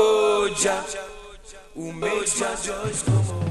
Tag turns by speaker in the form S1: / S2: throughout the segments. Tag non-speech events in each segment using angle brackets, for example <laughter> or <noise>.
S1: Oh, Jah, who made Jah joys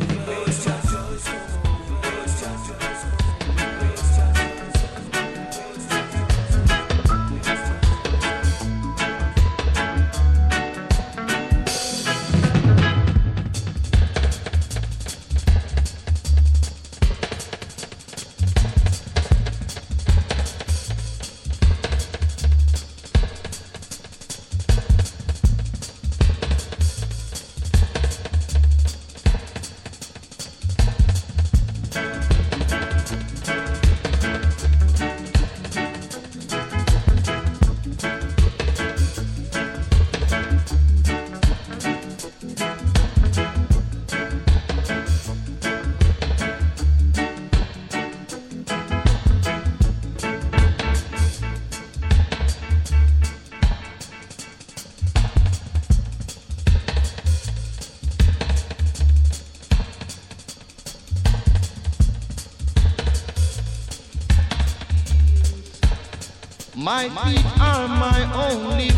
S2: My feet are my only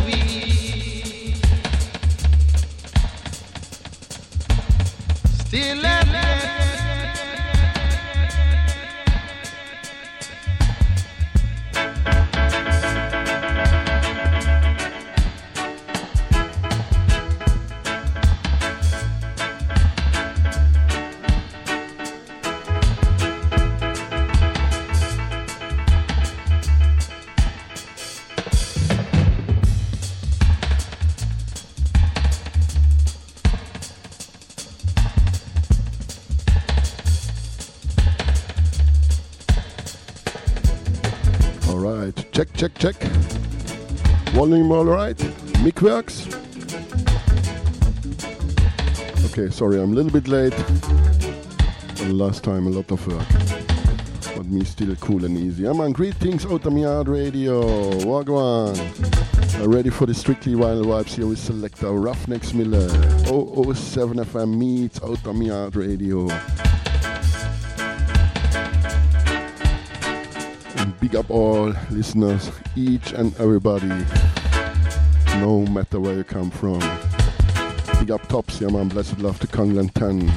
S3: check, check. Volume all right? Mic works? Okay, sorry, I'm a little bit late. Last time a lot of work. But me still cool and easy. I'm on greetings yard radio. Wagwan. Ready for the Strictly Vinyl Vibz here with selector Ruffneck Smille. 007 FM meets yard radio. Big up all listeners, each and everybody, no matter where you come from. Big up Tops, yeah man, blessed love to Kongland 10.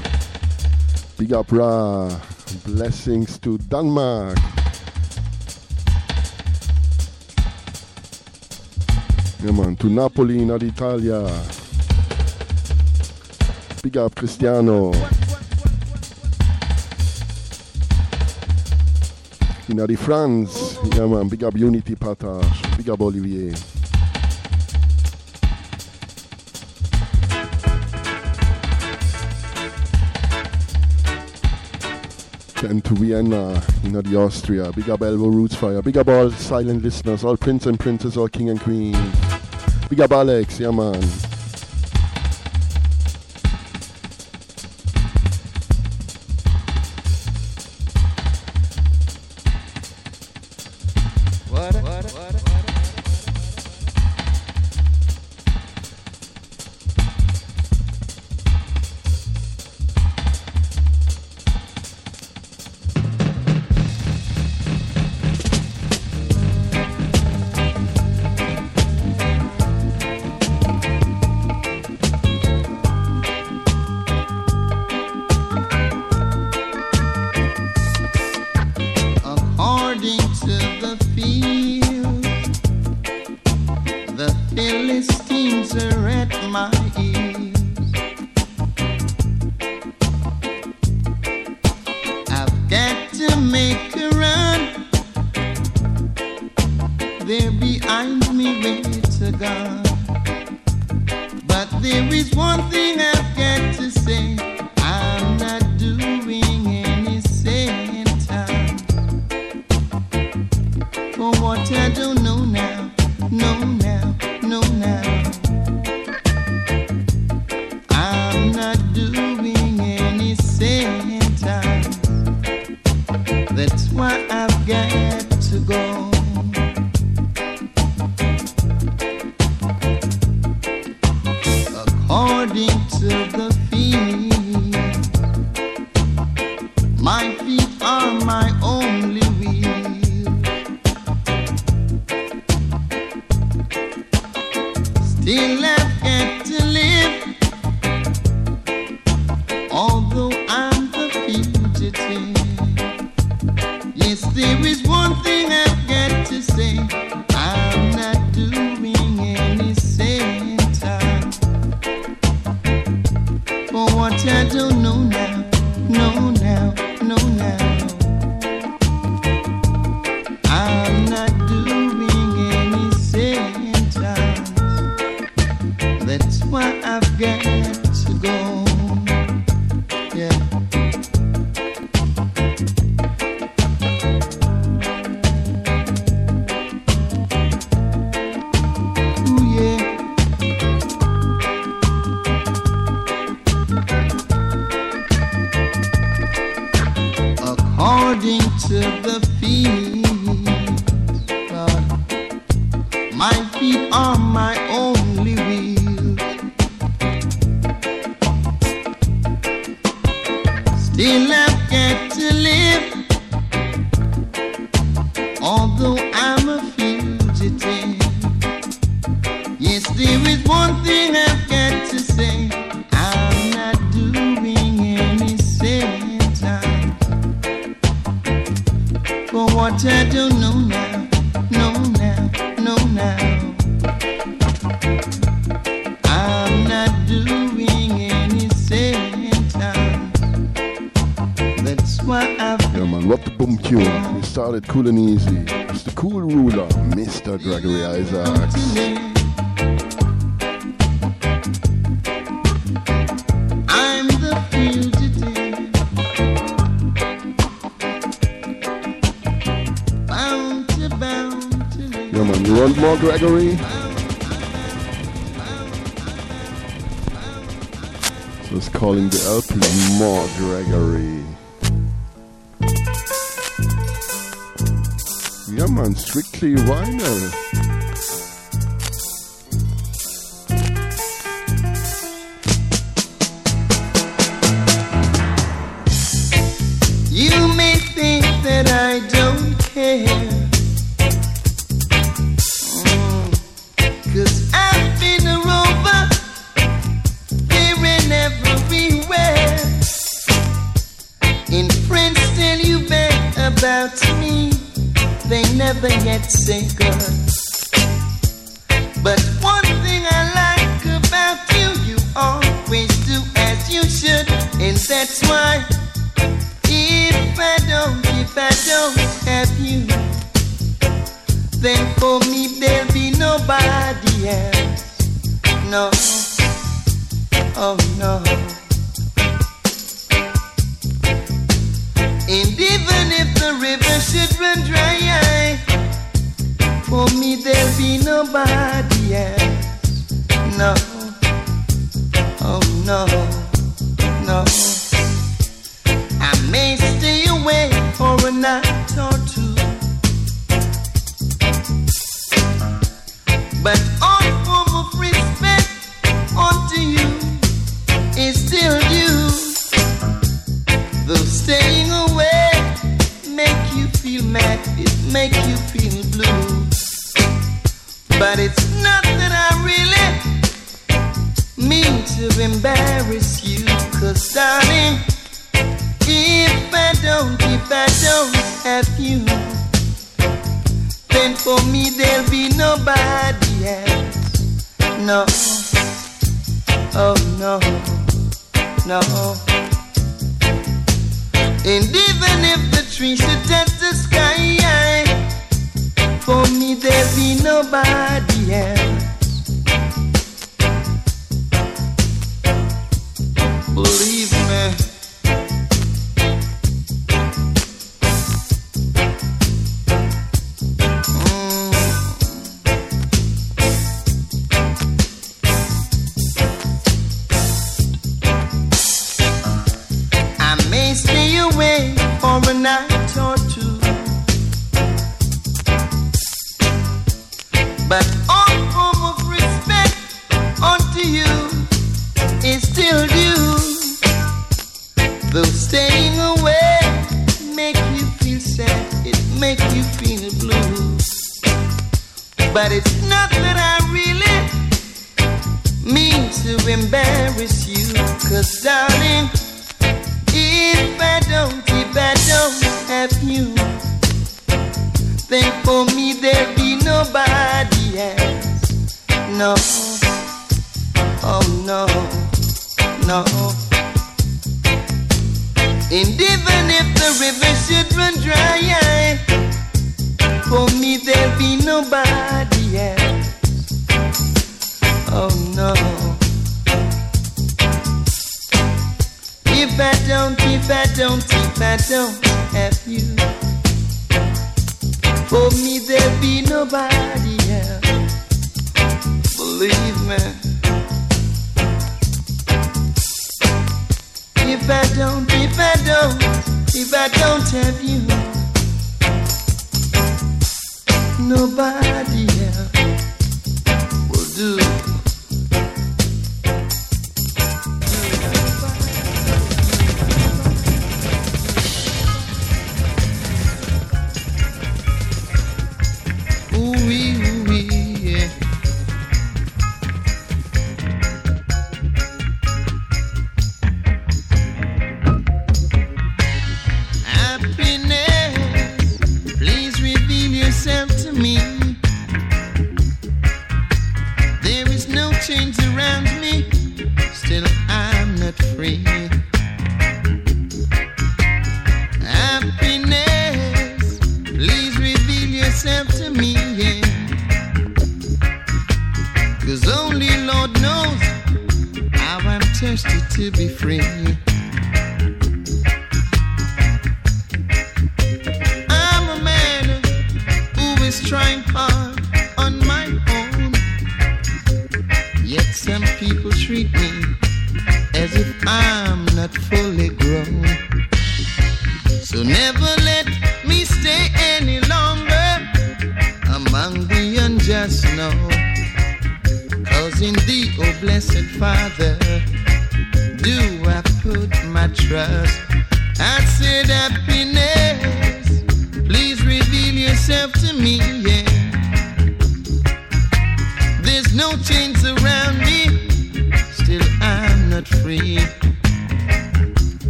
S3: Big up Ra, blessings to Denmark. Yeah man, to Napoli in Italia. Big up Cristiano. In the France, yeah man, big up Unity Patash, big up Olivier. Then to Vienna, in the Austria, big up Elbow Roots Fire, big up all silent listeners, all prince and princess, all king and queen. Big up Alex, yeah man.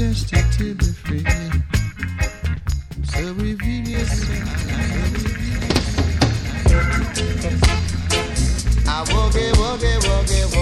S2: thirsty to be free. So reveal yourself. I will
S3: give, will give.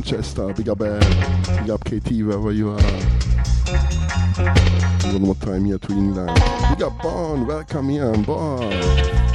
S3: Manchester. Big up, uh, big up KT wherever you are. One more time here to England. Big up Bon, welcome here, Bon.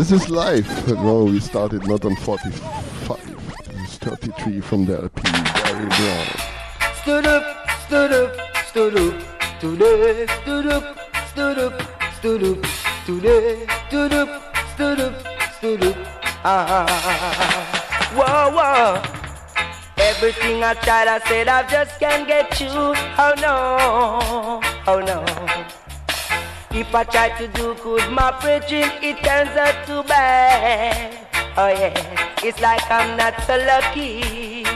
S3: This is life. No, we started not on 45. This is 33 from the LP. Barry Brown.
S4: Stood up, stood up, stood up, today, stood up, stood up, stood up, today, stood up, stood up, stood up. Ah, ah, ah, ah whoa, whoa. Everything I tried, I said I just can't get you. Oh no. If I try to do good, my preaching, it turns out too bad. Oh yeah, it's like I'm not so lucky.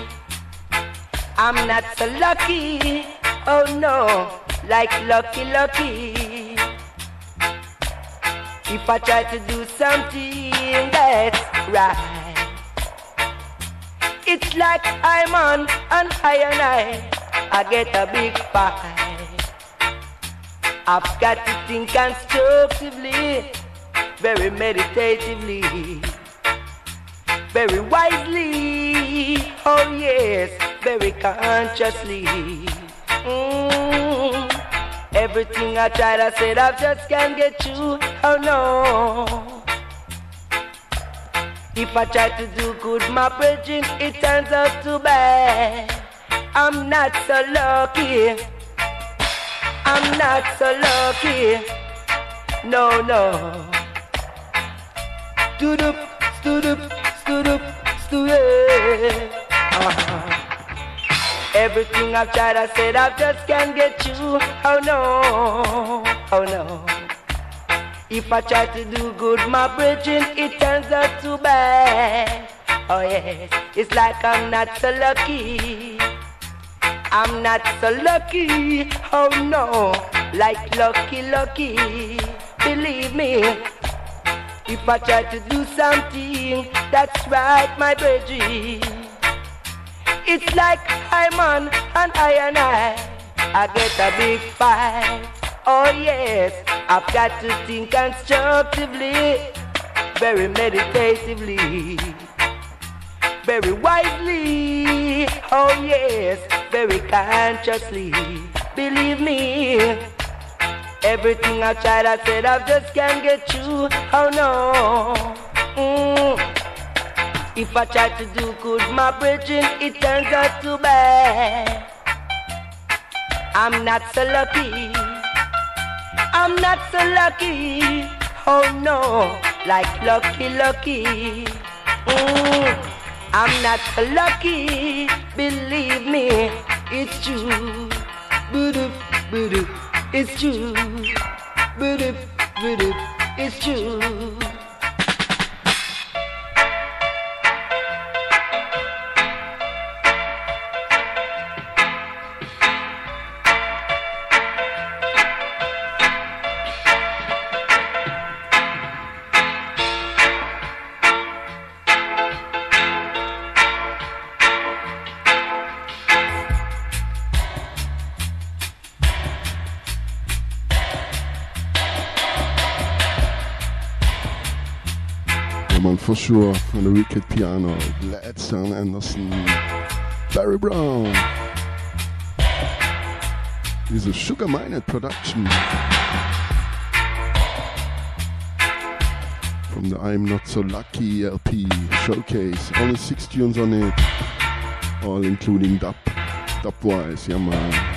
S4: I'm not so lucky. Oh no, like lucky, lucky. If I try to do something that's right. It's like I'm on an iron eye. I get a big fight. I've got to think constructively, very meditatively, very wisely. Oh yes, very consciously. Mm. Everything I tried, I said I just can't get you. Oh no. If I try to do good, my bridging, it turns out too bad. I'm not so lucky. I'm not so lucky. No, no. Stood up, stood up, stood up, stood up. Uh-huh. Everything I've tried, I said I just can't get you. Oh no, oh no. If I try to do good, my bridging, it turns out too bad. Oh yes, it's like I'm not so lucky. I'm not so lucky. Oh no, like lucky, lucky. Believe me, if I try to do something that's right, my bridging. It's like I'm on an iron eye. I get a big fight. Oh yes, I've got to think constructively, very meditatively, very wisely. Oh yes, very consciously. Believe me, everything I tried, I said I just can't get you. Oh no. Mm. If I try to do good, my bridging, it turns out too bad. I'm not so lucky. I'm not so lucky. Oh no, like lucky, lucky. Mm, I'm not lucky. Believe me, it's true. Boo-doop, boo-doop, it's true. Boo-doop, boo-doop, it's true.
S3: For sure on the wicked piano. Gladstone Anderson, Barry Brown. This is a Sugar Minott production from the I'm Not So Lucky LP showcase. Only six tunes on it, all including dub, dub wise, yeah man.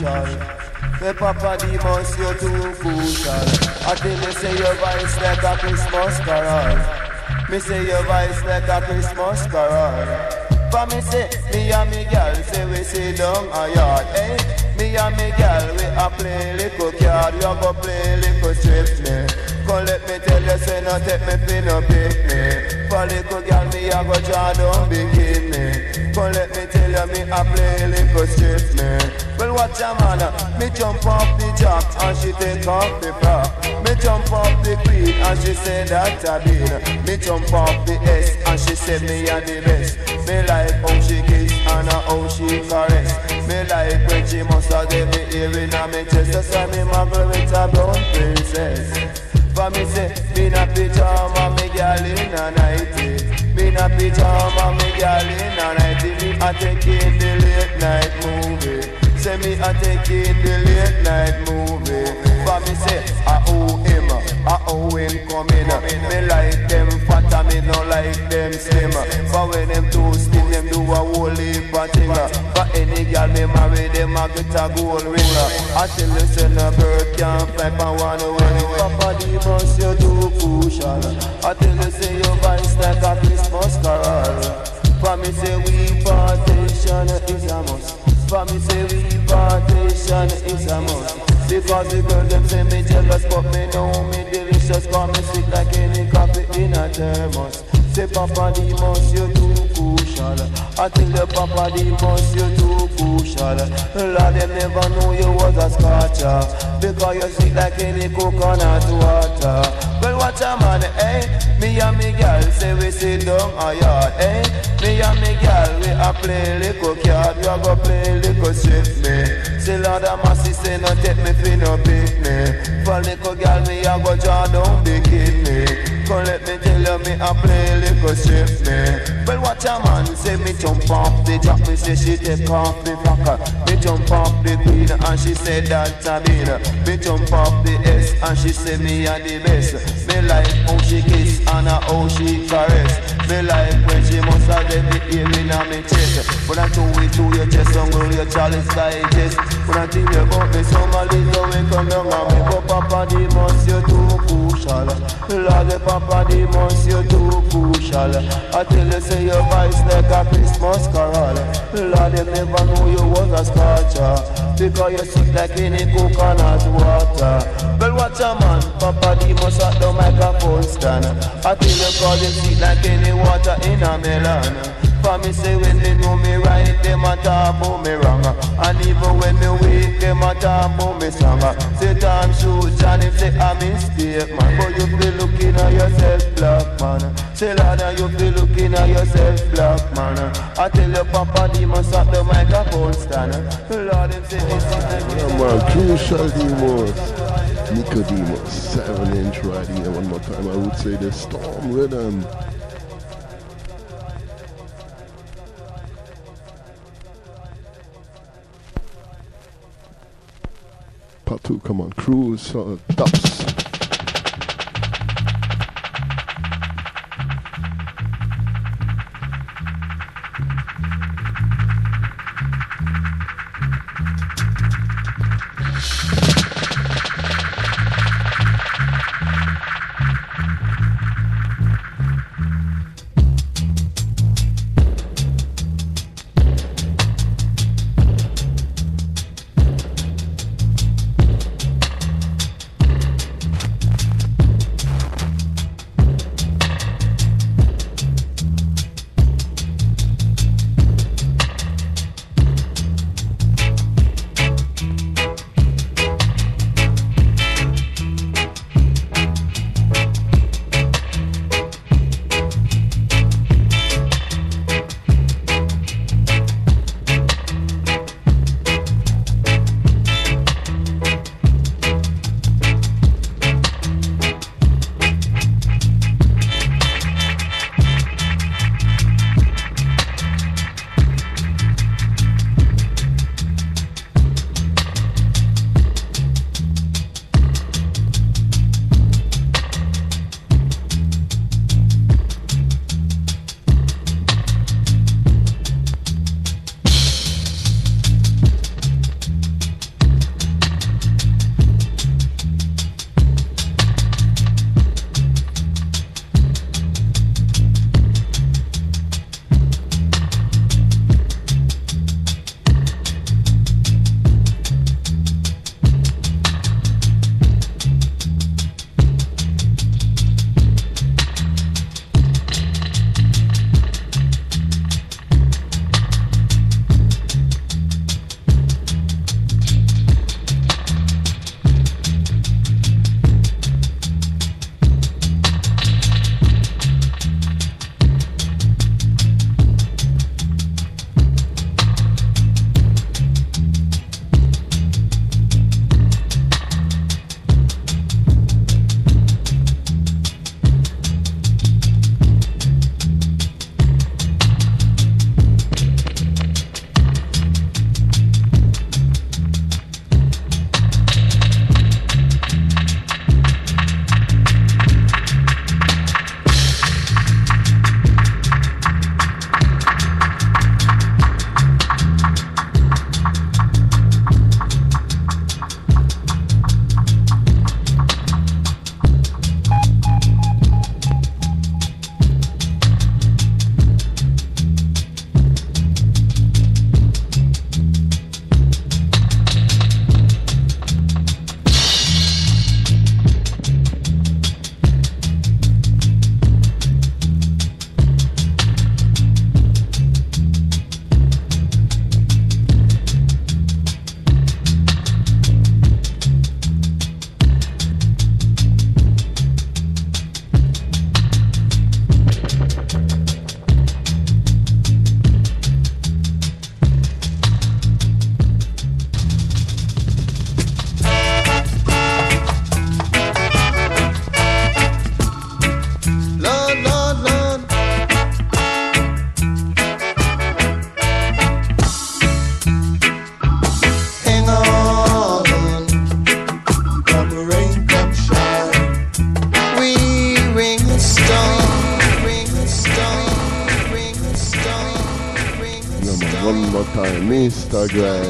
S5: Crucial. The Papa Demos, you're too crucial. I tell you, say your voice like a Christmas carol. Me say your voice like a Christmas carol. For me say, me and me girl say we sit down a yard, eh? Me and me girl we a play little card, we a go play little strip me. Come let me tell you, say no take me pin no pick me. For little girl me a go draw down bikini. Come let me tell you, me a play little strip me. Well, watch a man, me jump off the jack and she take off the frock. Me jump off the queen and she say that I been. Me jump off the S and she say me a the best. Me like how she kiss and how she caress. Me like when she must have get me earring on me chest. Just say me muggle with a brown princess. For me say, me na pyjama, me girl in a nightie. Eh. Me na pyjama, me girl in a nightie. A take in the late night movie. Say me a take in the late night movie. For me say, ah, I owe him, ah, I owe him coming. Me like them fat, and me no like them slim. But when them too slim, them do a whole heap of thing. But any girl me marry, them a get a gold ring. I tell you, say no bird can't fly for one wing. Papa the bus, you too crucial. I tell you, say your voice like a Christmas carol. For me say we partition is a must. For me say we partition is a must. Because the girl them say me jealous, but me know me delicious. Call me sweet like any coffee in a thermos. Say Papa Demos, you too crucial. I tell you Papa Demos, you too crucial. Lord, them never know you was a scotcher. Because you sweet like any coconut water. Well, watch a man, eh? Me and me girl say we sit down a yard, eh? Me and me girl we a play little card, we a go play little strip me. Say Lord a massy say no take me fi no pick me. For little girl me a go draw down bikini. Come let me tell you me a play little strip me. Well watch a man say me jump off the jack, me say she take off the fucker. Me jump off the queen and she said that I been. Me jump off the S and she say me a the best. Me like how she kiss and how she caress. Me like when she must have the earring on me chest. When I do it to your chest, some girl your chalice digest. When I think about me, somebody go and come your mommy. But Papa Demos, you too crucial. Lord, the Papa Demos, you too crucial. I tell you, say your voice like a Christmas carol. Lord, they never knew you was a scotcher. Because you sick like any coconut water. Well, watch a man, Papa Demos at the microphone stand. I tell you, cause you sick like any water in a melon. For me say when they know me right, them a talk about me wrong. And even when me weak, them a talk about me strong. Say time shoot and if say a mistake, man. But you be looking at yourself, black man. Say Lord, you be looking at yourself, black man. I tell you, Papa Demos at the microphone stand. Lord, them say it's like
S3: Yeah, man, crucial Demos. Nicodemus, 7 inch right here one more time. I would say the storm rhythm. Part 2, come on, cruise, uh, dubs.
S2: Mr.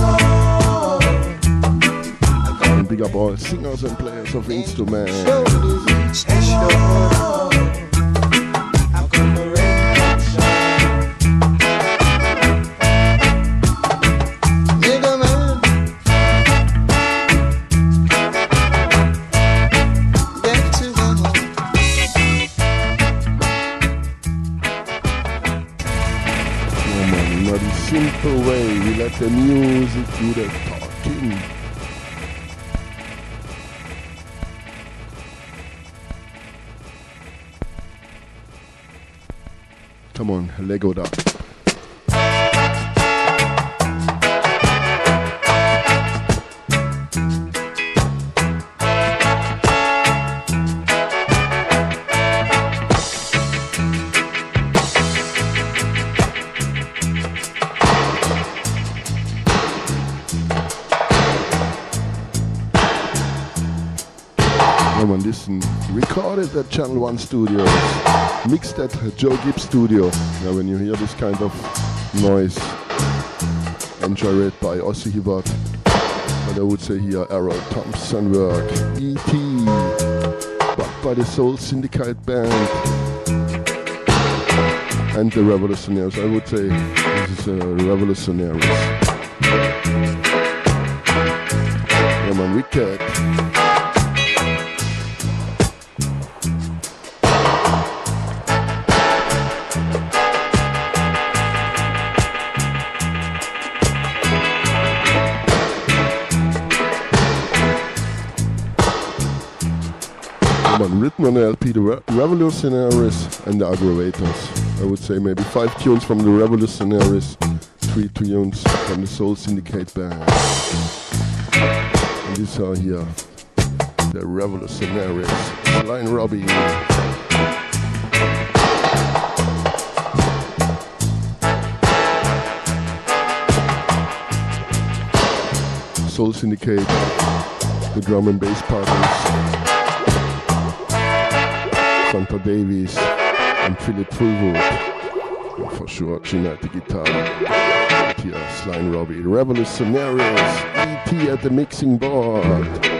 S2: hearted. big up all singers and players of instruments. Let the music do the talking. Come on, Lego da. Recorded at Channel One Studios, mixed at Joe Gibbs Studio. Now, when you hear this kind of noise, enjoy it by Ossie Hibbert. And I would say here, Errol Thompson work, E.T., backed by the Soul Syndicate Band.
S5: and the revolutionaries. I would say this is a revolutionaries. The Re Revolutionaries and the Aggrovators. I would say maybe five tunes from the Revolutionaries, three tunes from the Soul Syndicate band. And these are here, the Revolutionaries. Line Robbie. Soul Syndicate, the drum and bass partners. Santa Davis and Philip Fullwood. For sure, Chinna at the guitar. Here, Sly Robbie. Revolutionaries, E.T. at the mixing board.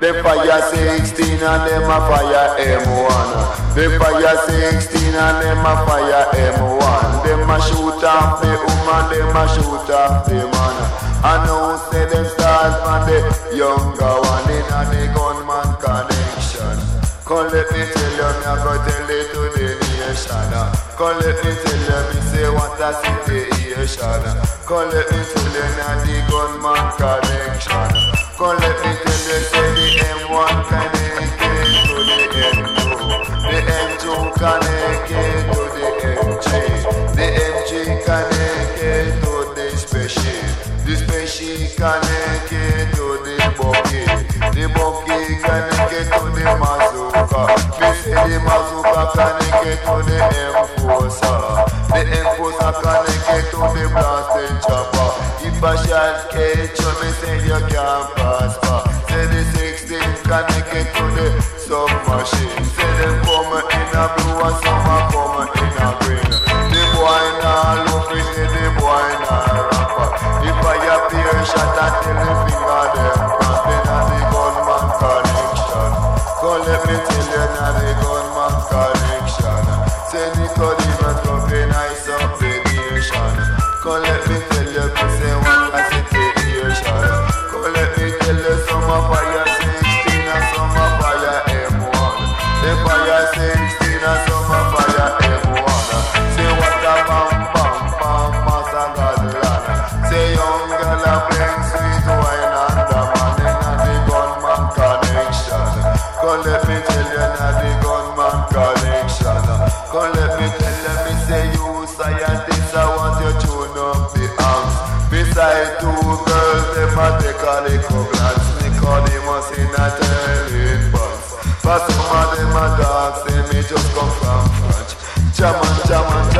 S5: a. They fire 16 and them a fire M1. They fire 16 and them a fire M1. Them a shoot off the woman, them a shoot off the man. I know say them start from the younger one in a the gunman connection. Come let me tell you, me a go tell it to the nation. Come let me tell you, me say what a situation. Come let me tell you, now the gunman connection. Come let me tell you, the M1 connected to the M2. The M2 connected to the. The to the. The to the. The to the to the enforcer. The enforcer connected to the blasting chopper. Special cage, so me say you can't pass by. Say the 16 can make it to the submachine. mad, they call it coglats. Me call him a senator in box. but some of them a dance, they may just come from France,
S6: Jam and jam and jam.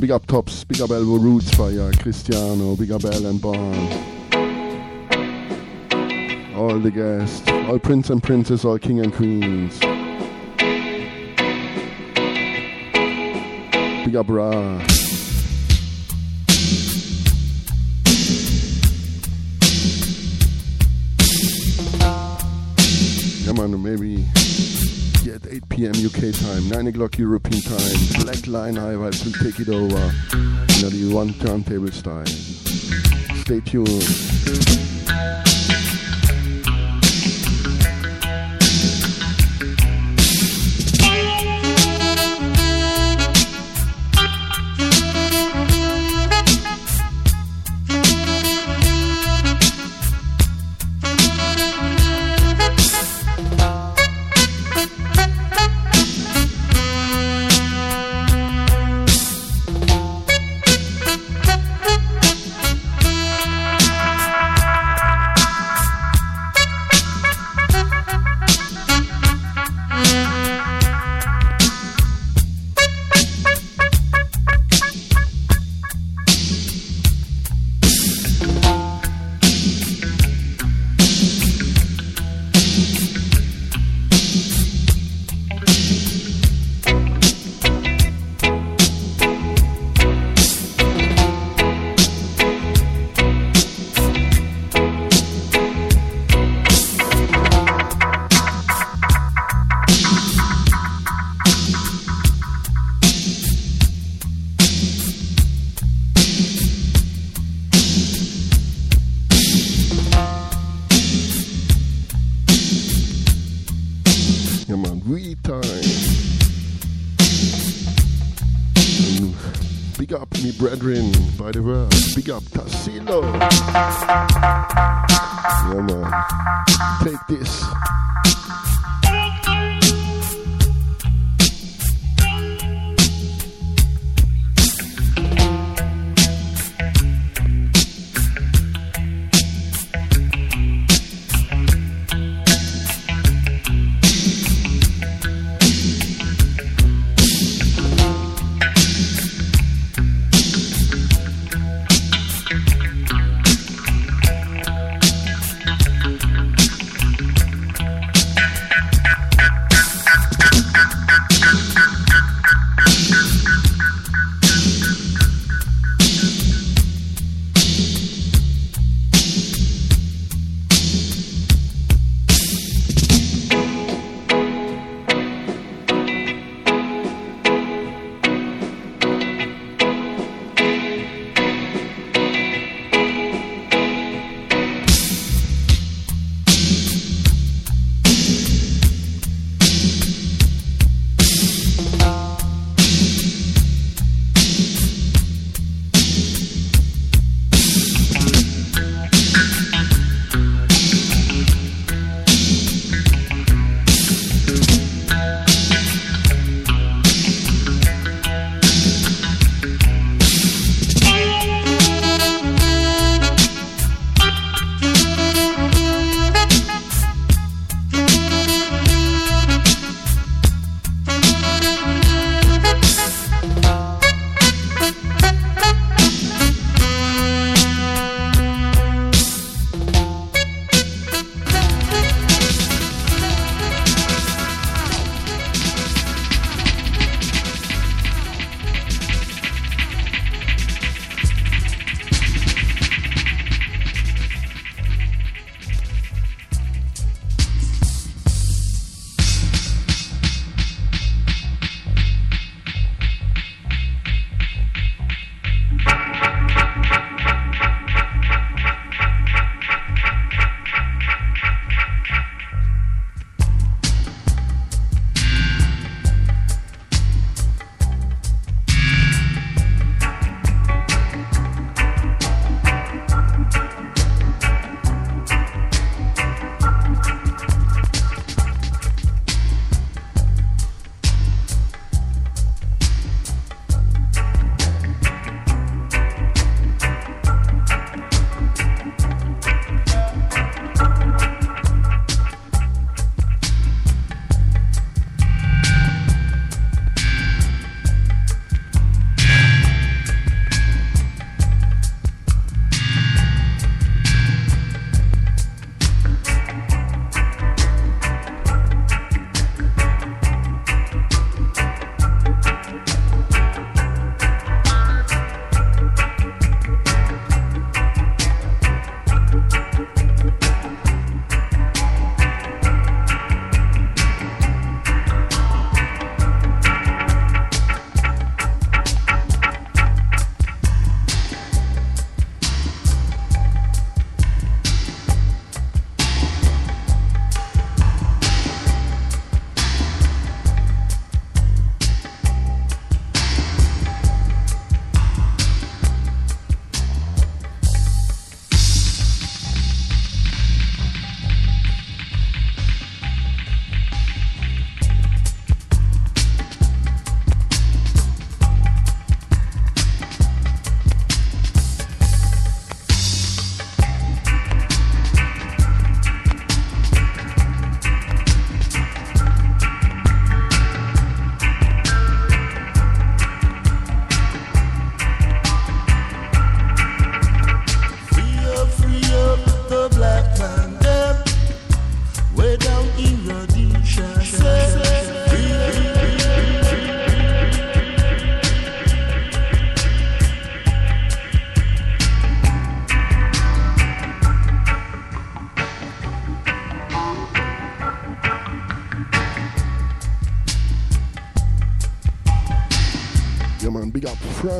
S3: big up Tops, big up Elbow Roots Fire, Cristiano, big up Alan Barnes. All the guests, all prince and princess, all king and queens. Big up Ra. Time, 9 o'clock European time. Black Line Vibes will take it over in the one turntable style. Stay tuned.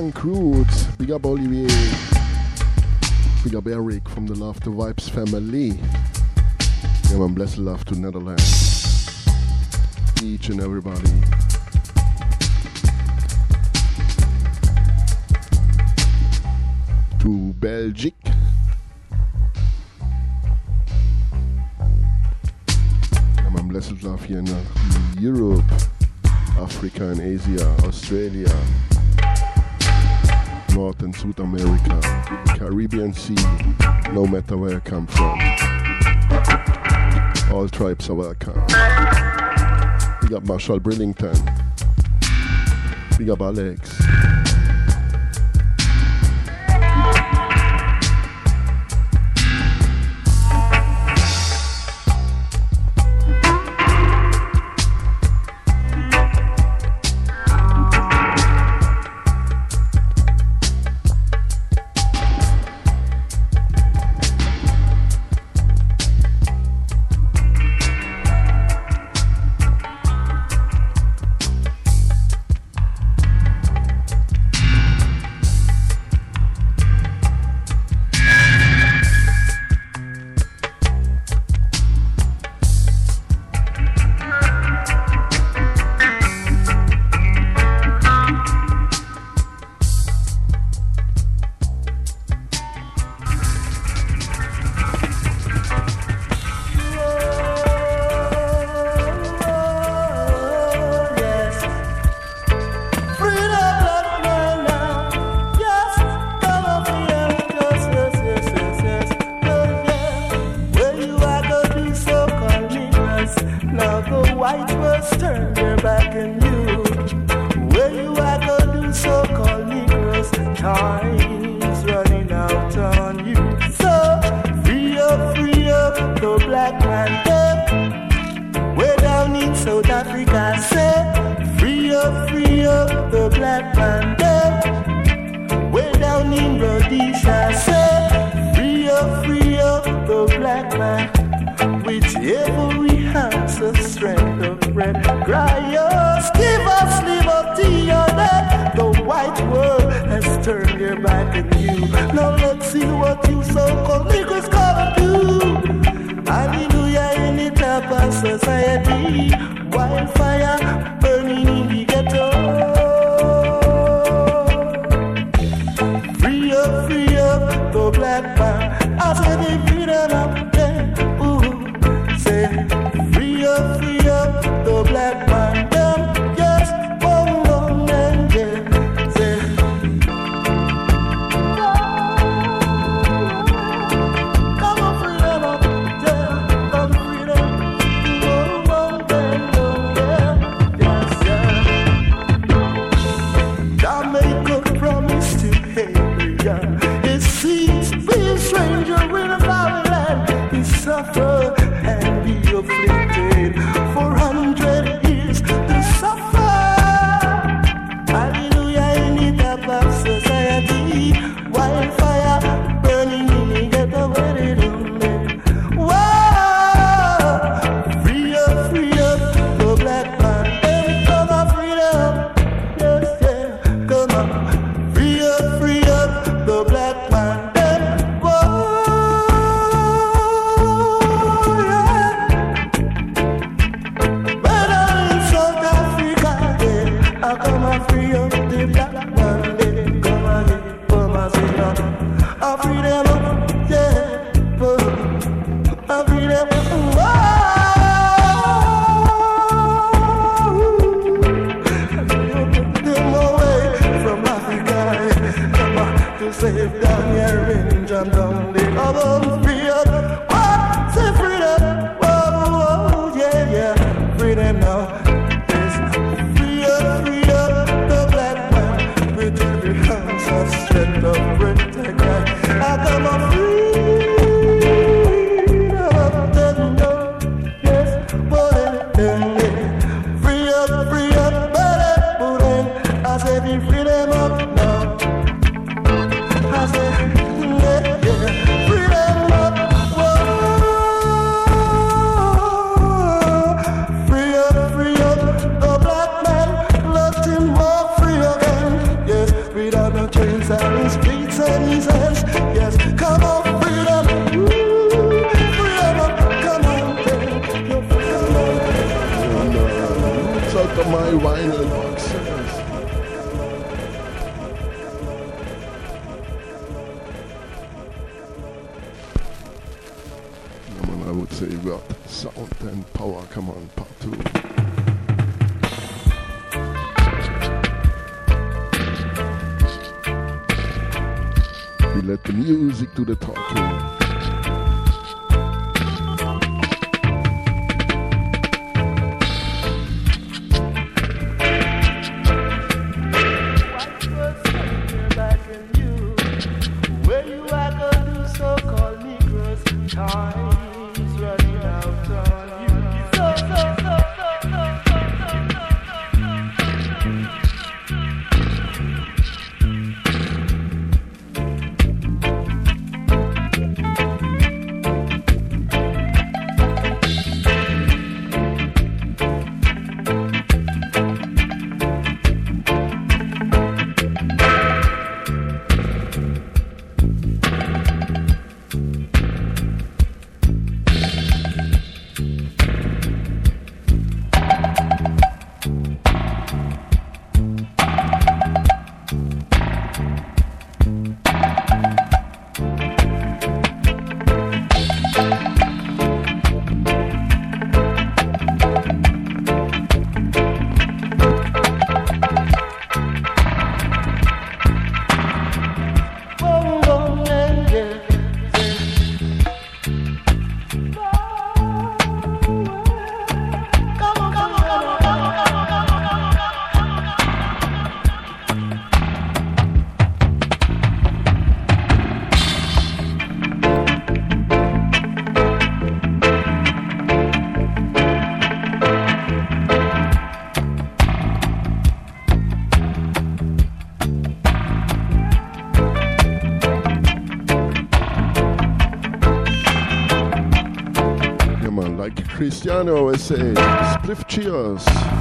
S7: Frank Roots, big up Olivier, big up Eric from the Love to Vibes family. Yeah, man, blessed love to Netherlands. Each and everybody. To Belgique. Yeah, man, blessed love here in uh, Europe, Africa and Asia, Australia, North and South America, Caribbean Sea, no matter where I come from. All tribes are welcome. Big up Marshall Brillington. Big up Alex.
S2: Cristiano say, spliff cheers.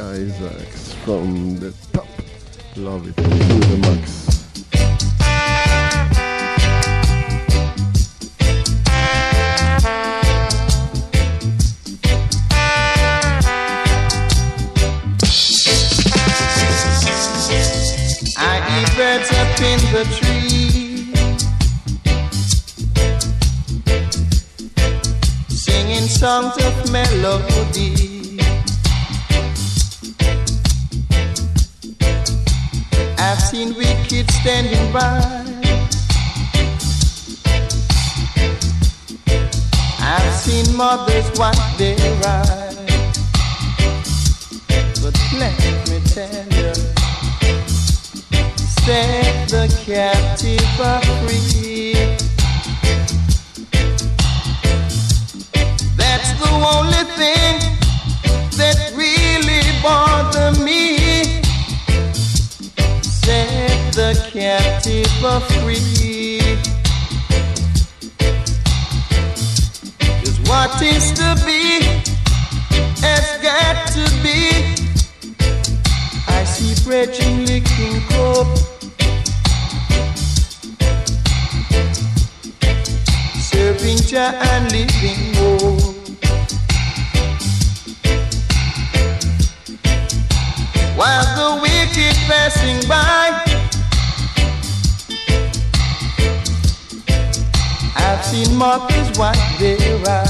S3: Isaacs from the
S2: top. Love it. captive for free. Cause what is the what
S3: they are.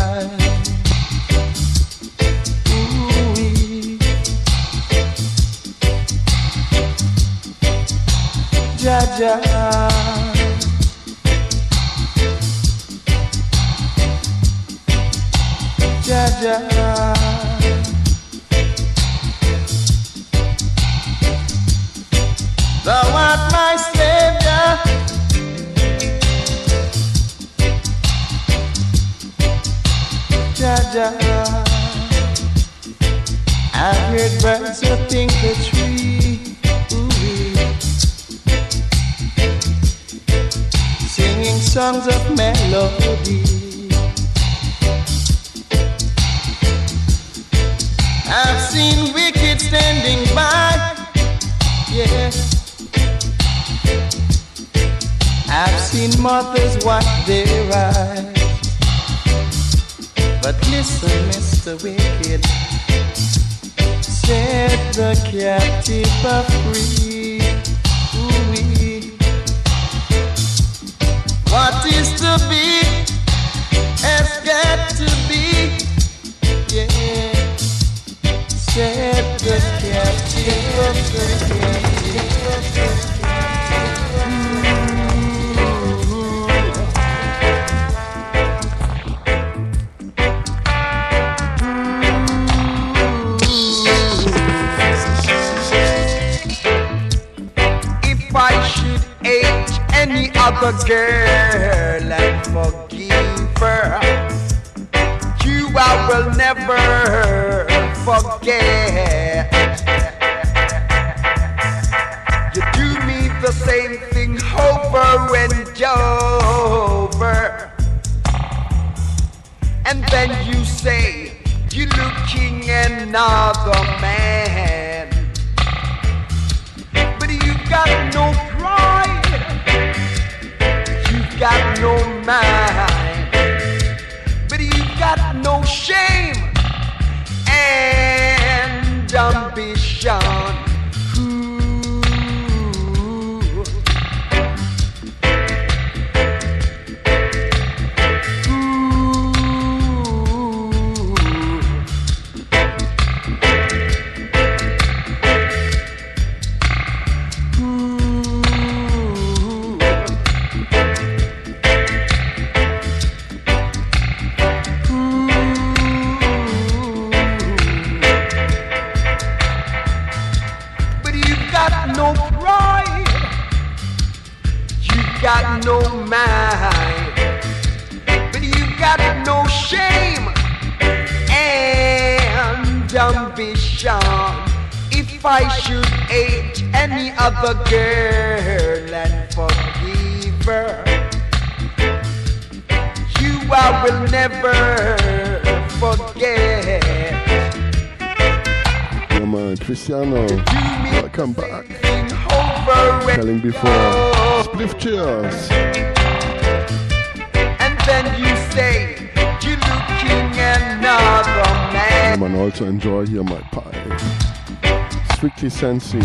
S3: Strictly sensi,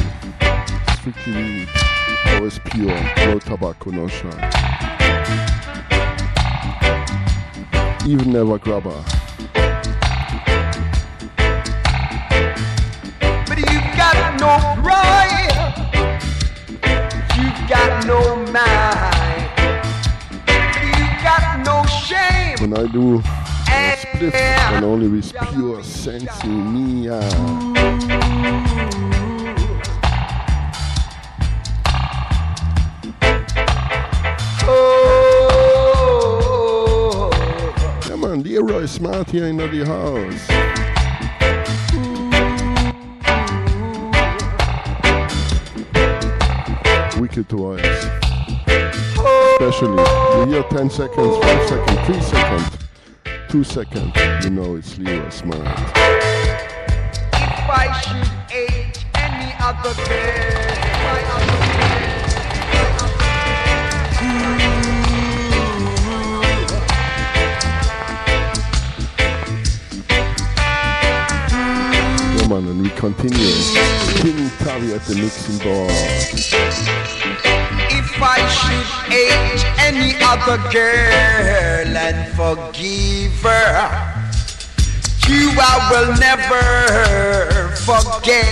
S3: strictly weed, always pure, no tobacco, no shine. Even never grabber.
S8: But you've got no pride. You've got no mind. You've got no shame.
S3: When I do a spliff, and only with pure sensi mia. Smart here in the house. Wicked voice. Especially, you hear 10 seconds, 5 seconds, 3 seconds, 2 seconds, you know it's Leroy Smart.
S8: if I should age any other girl,
S3: Yeah and we continue. King Tubby at the mixing board.
S8: If I should age any other girl and forgive her, you I will never forget.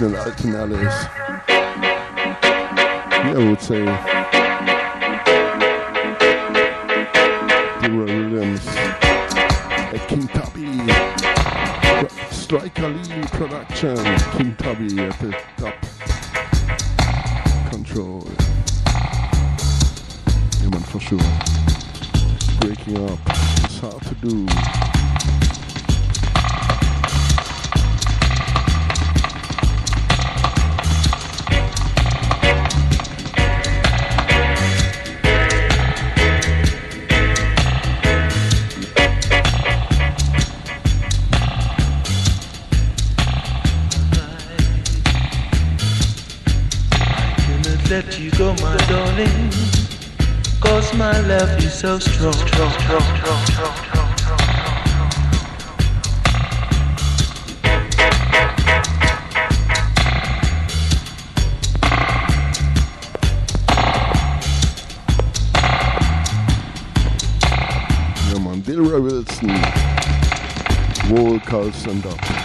S3: National Alternales. Yeah, I would say. Dura Williams. King Tubby. Striker Lee Production. King Tubby at the coast and uh,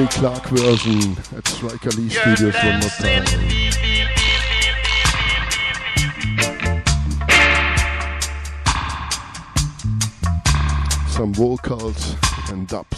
S3: Tony Clark version at Striker Lee Studios one more time. some vocals and
S2: dub.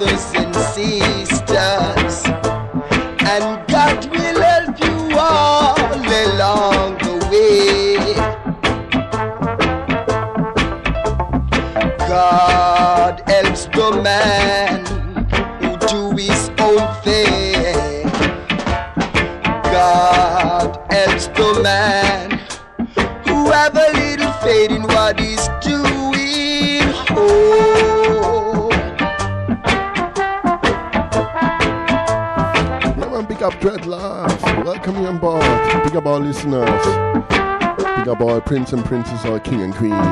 S2: This. and
S3: princes are king and
S2: queen.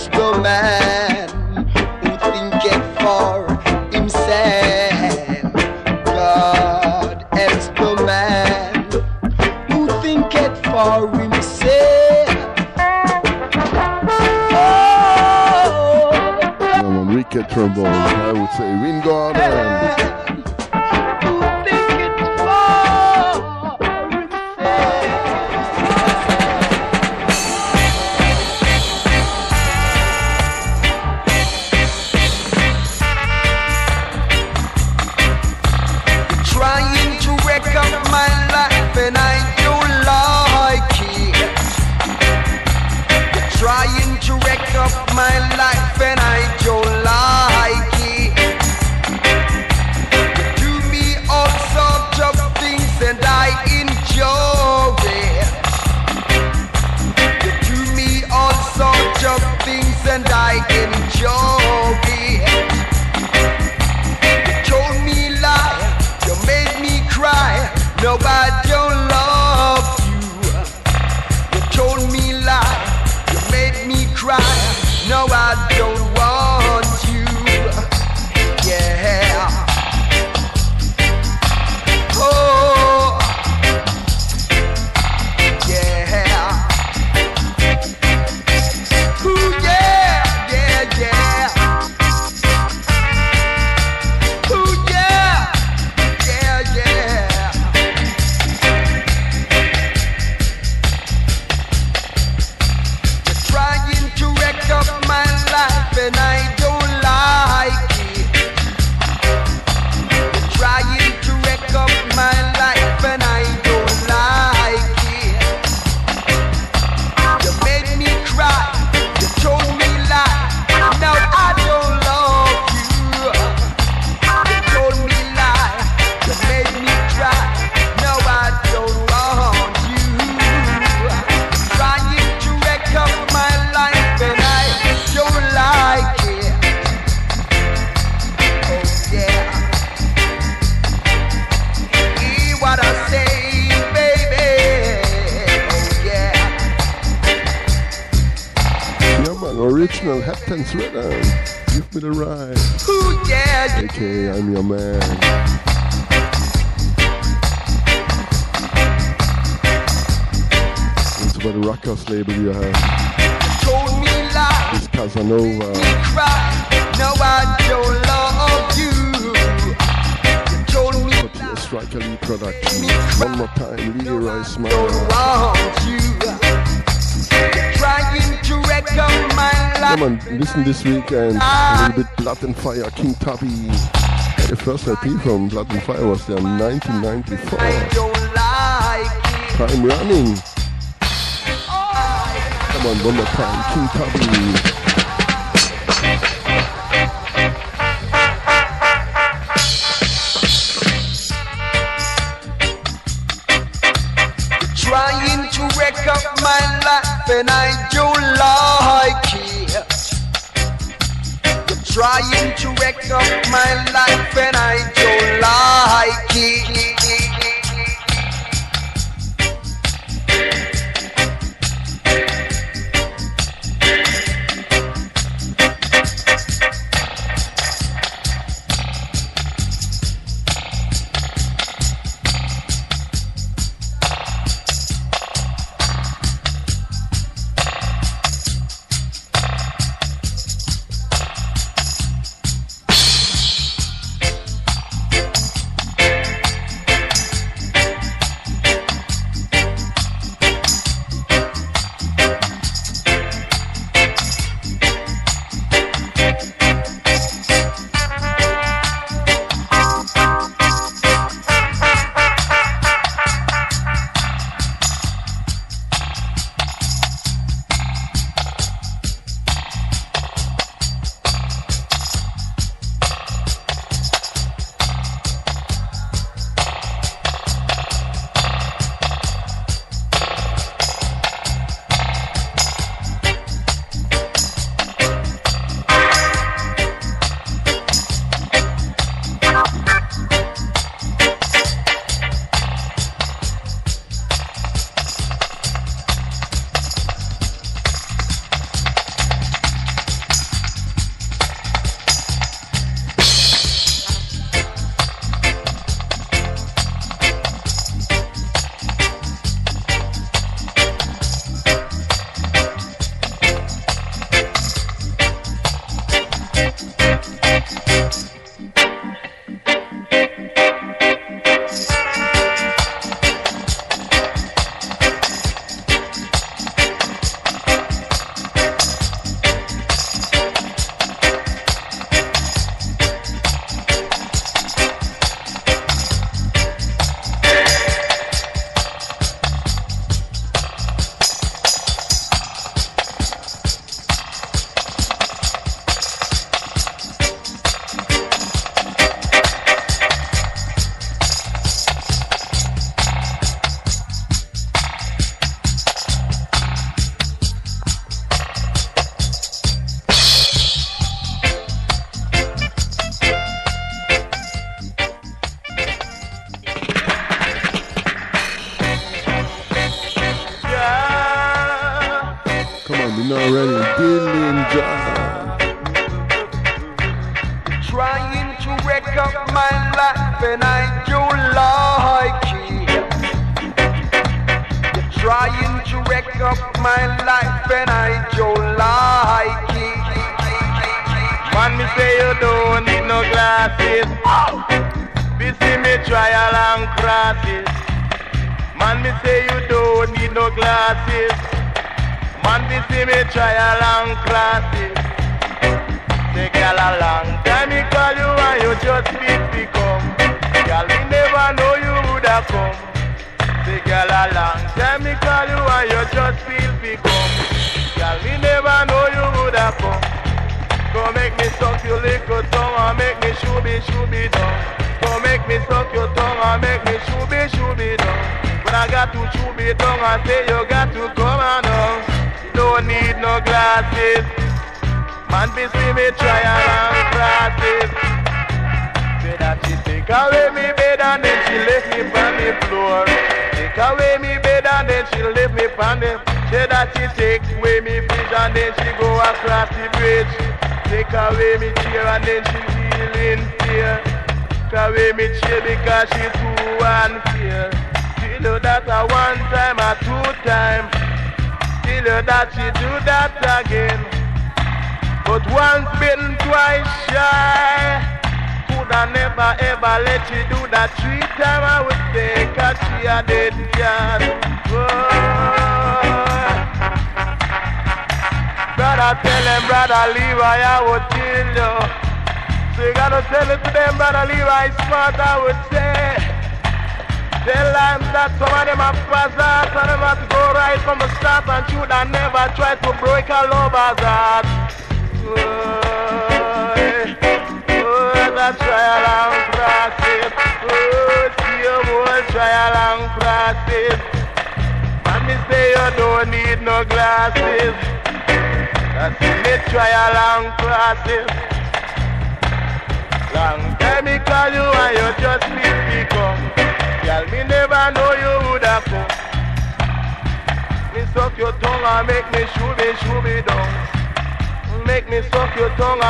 S2: That's the man who thinketh for himself. God helps the man who thinketh for himself. Oh.
S3: Um, Enrique trombone, I would say,
S2: Wingard and.
S9: LP from platinum Fire was there 1994. Time running. Come on, one more time. King Tubby.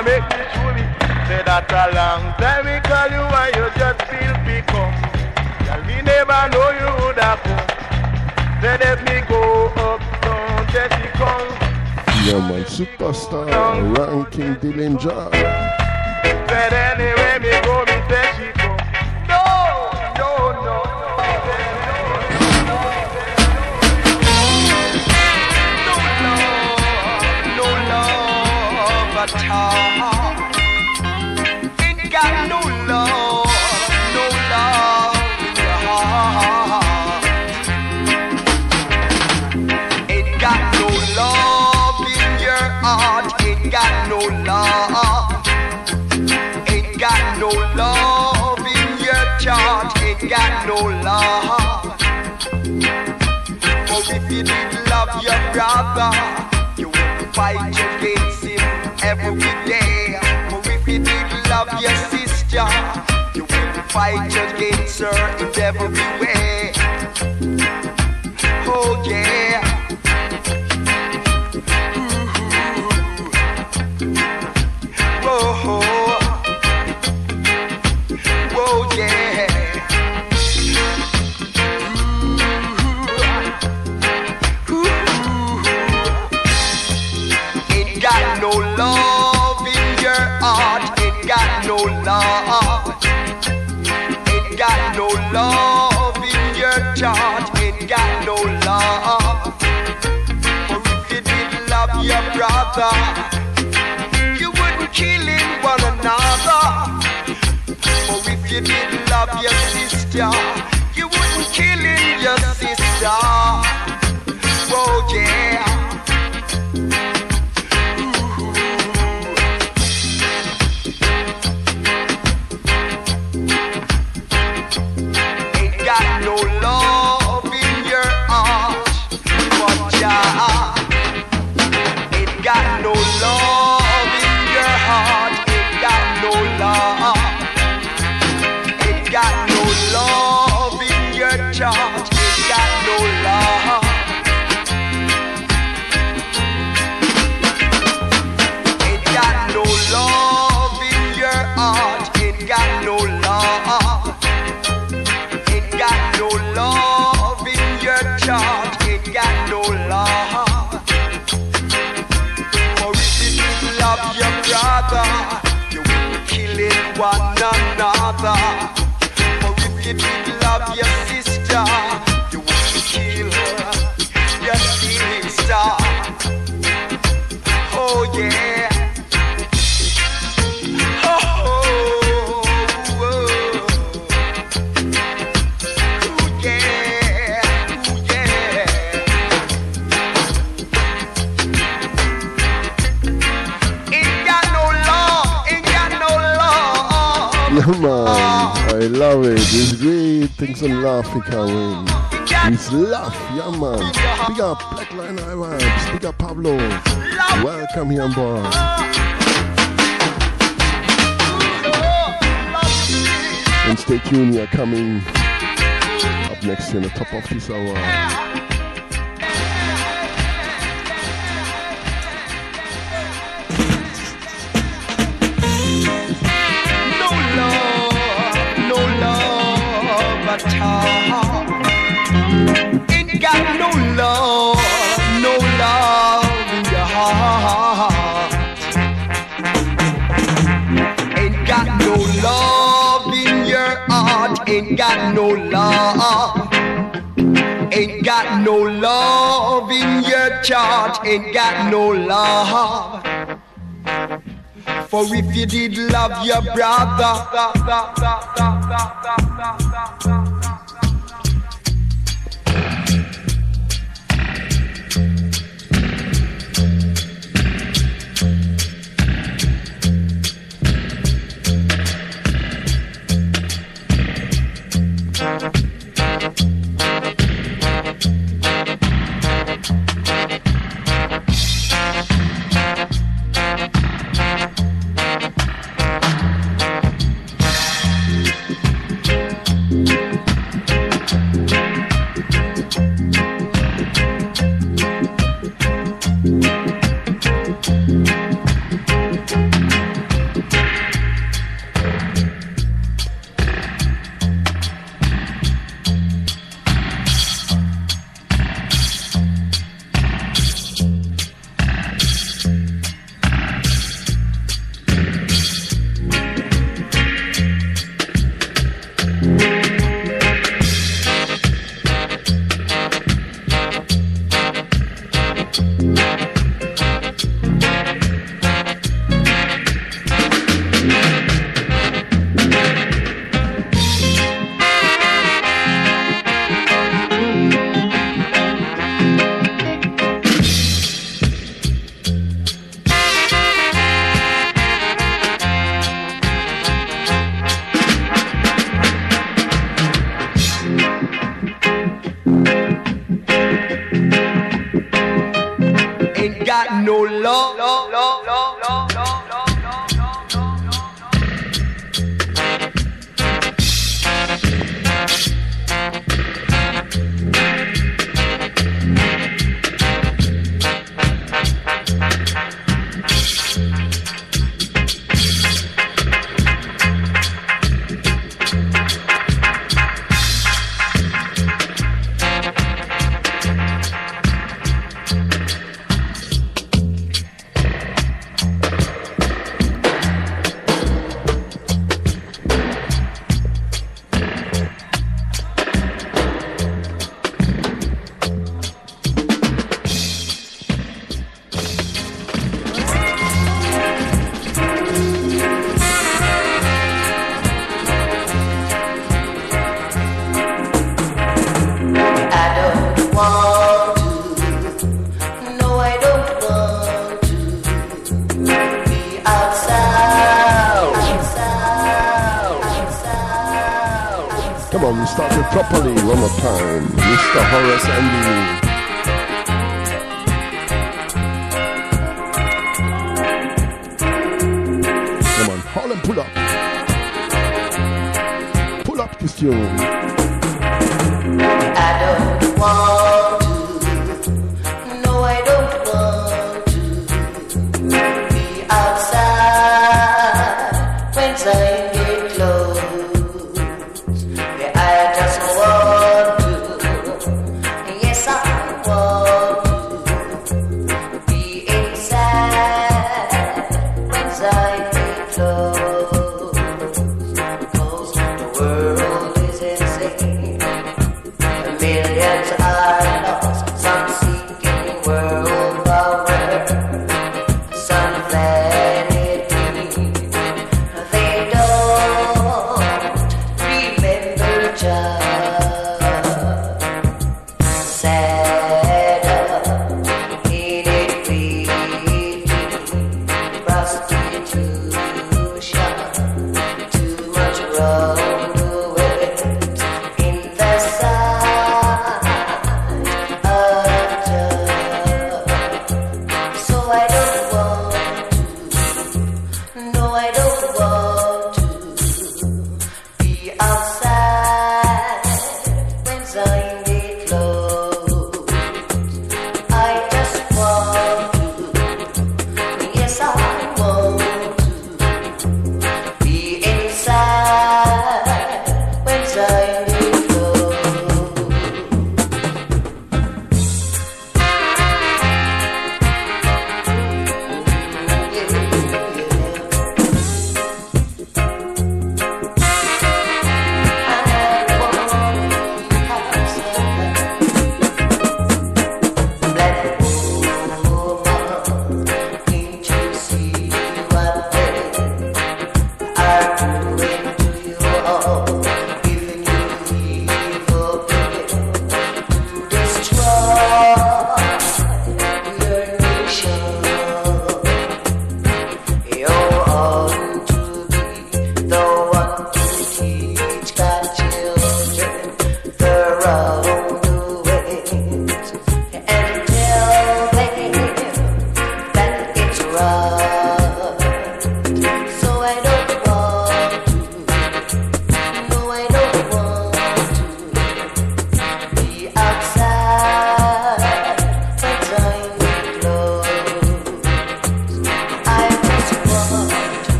S10: make me truly Say that
S9: a long time we call you and you just still pick up Girl, we never know you would have come. Say let me go up down, Jesse come.
S3: Yeah, my superstar, ranking Dillinger.
S5: your brother. You will be fight against him every day. But if you did love your sister, you will be fight against her in every way.
S3: Jr. coming up
S5: next in the top of this hour.
S2: talk. no love in your chart, ain't got no love. For if you did love your brother,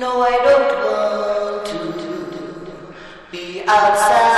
S2: No,
S11: I don't want to be outside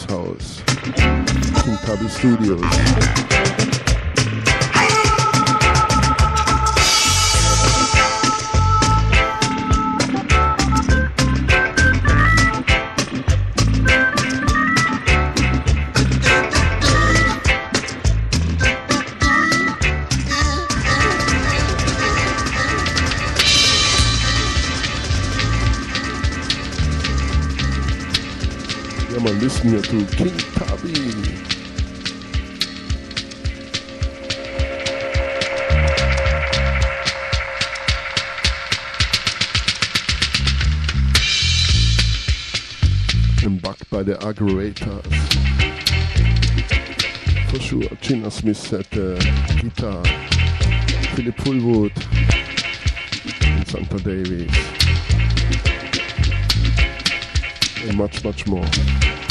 S3: House, King Tubby Studios. Chinna Smith at uh, guitar, Philip Fullwood, and Santa Davis, and much, much more.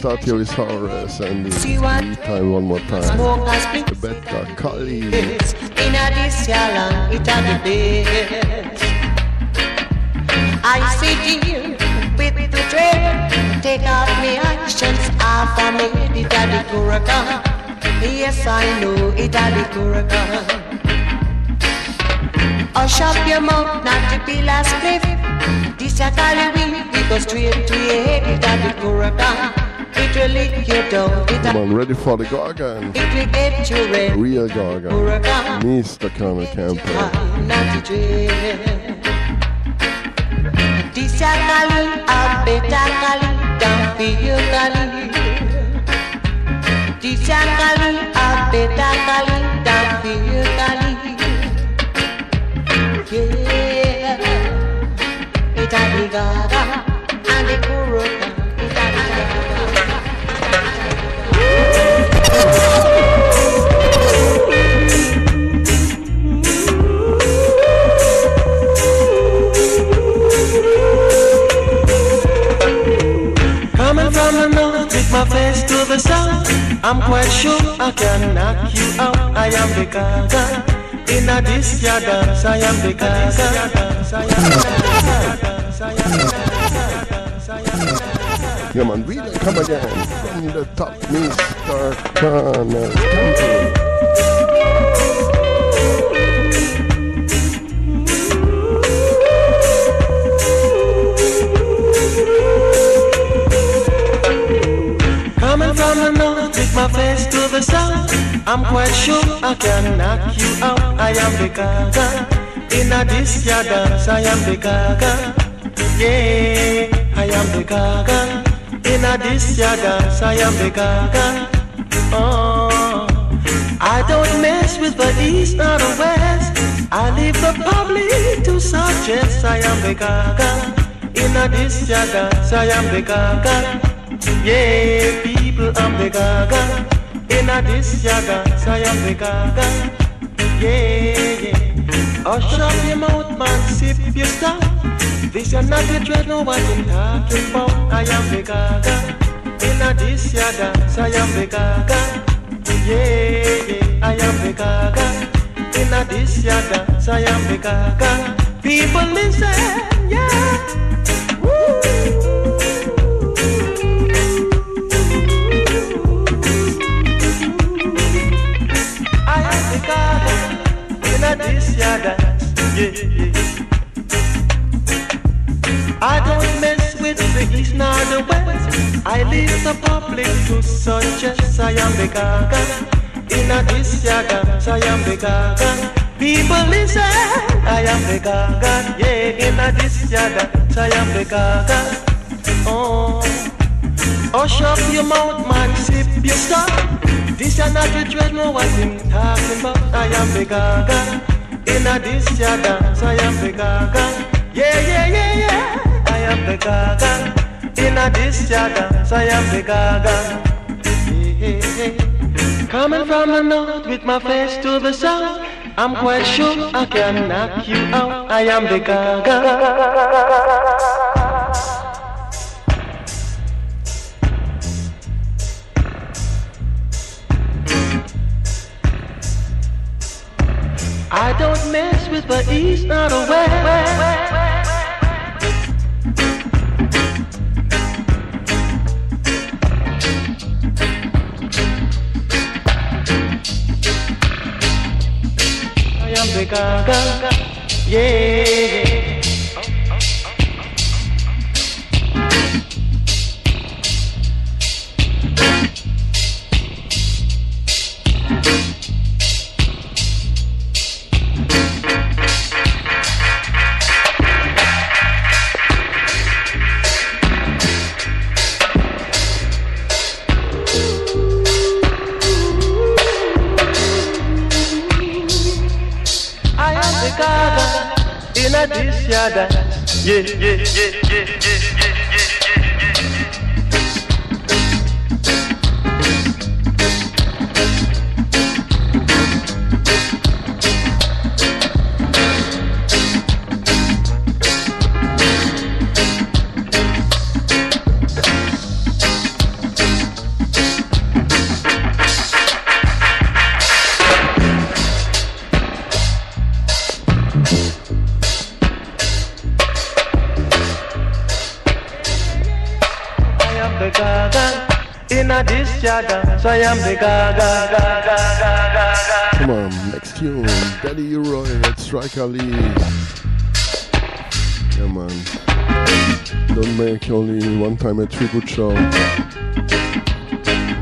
S3: Start here with Horace and the time one more time.
S2: Smoke and split.
S3: The better Kali.
S2: In a this land, it a the best. I sit here with the dread. Take off me actions of me. It a the. Yes, I know it a the hurricane. Hush up your mouth, not to be last cliff. This a Halloween, we go straight to your head. It a the hurricane. It will lick you down. It
S3: Come
S2: a
S3: on, ready for the Gorgon.
S2: it will get you red.
S3: Real Gorgon.
S2: Hurricane.
S3: Mr. Cornell Campbell.
S2: not to dread. Disakali, apetakali, damfiyukali. Disakali, apetakali, damfiyukali. Yeah, it a the the
S12: south. I'm quite sure I can knock you out. I am the gaga. In a ya dance, I am the gaga.
S3: Yeah, man, we come again from the top, Mr. Cornell Campbell.
S12: From the north with my face to the south. I'm quite sure I can knock you out. I am the gaga. In a ya dance, I am the gaga. Yeah, I am the gaga. In a ya dance, I am the gaga. Oh, I don't mess with the east or the west. I leave the public to suggest I am the gaga. In a ya dance, I am the gaga. Yeah, people, I'm the gaga. In a this ya dance, I am the gaga. Yeah, yeah. Oh, Hush up your mouth, man, sip your stuff. This is not the dread, know what I'm talking about. I am the gaga. In a this ya dance, I am the gaga. Yeah, yeah, I am the gaga. In a this ya dance, I am the gaga. People listen, yeah. This ya yeah, yeah. I don't mess with the east nor the west. I leave the public to suggest I am the gaga. In a this ya I am the gaga. People listen, I am the gaga. Yeah, in a this ya I am the gaga. Oh, oh hush up your mouth, man, sip your stuff. This is not the dread, know what I'm talking about. I am the gaga. In a this ya dance, I am the gaga. Yeah, yeah, yeah, yeah. I am the gaga. In a this ya dance, I am the gaga. Coming from the north with my face to the south, I'm quite sure I can knock you out. I am the gaga. He's not aware. Gaga, yeah. Am the Gaga in a this ya dance. I am the Gaga.
S3: Come on, next tune. Daddy Roy at Striker Lee. Yeah, man. Don't make only one time a tribute show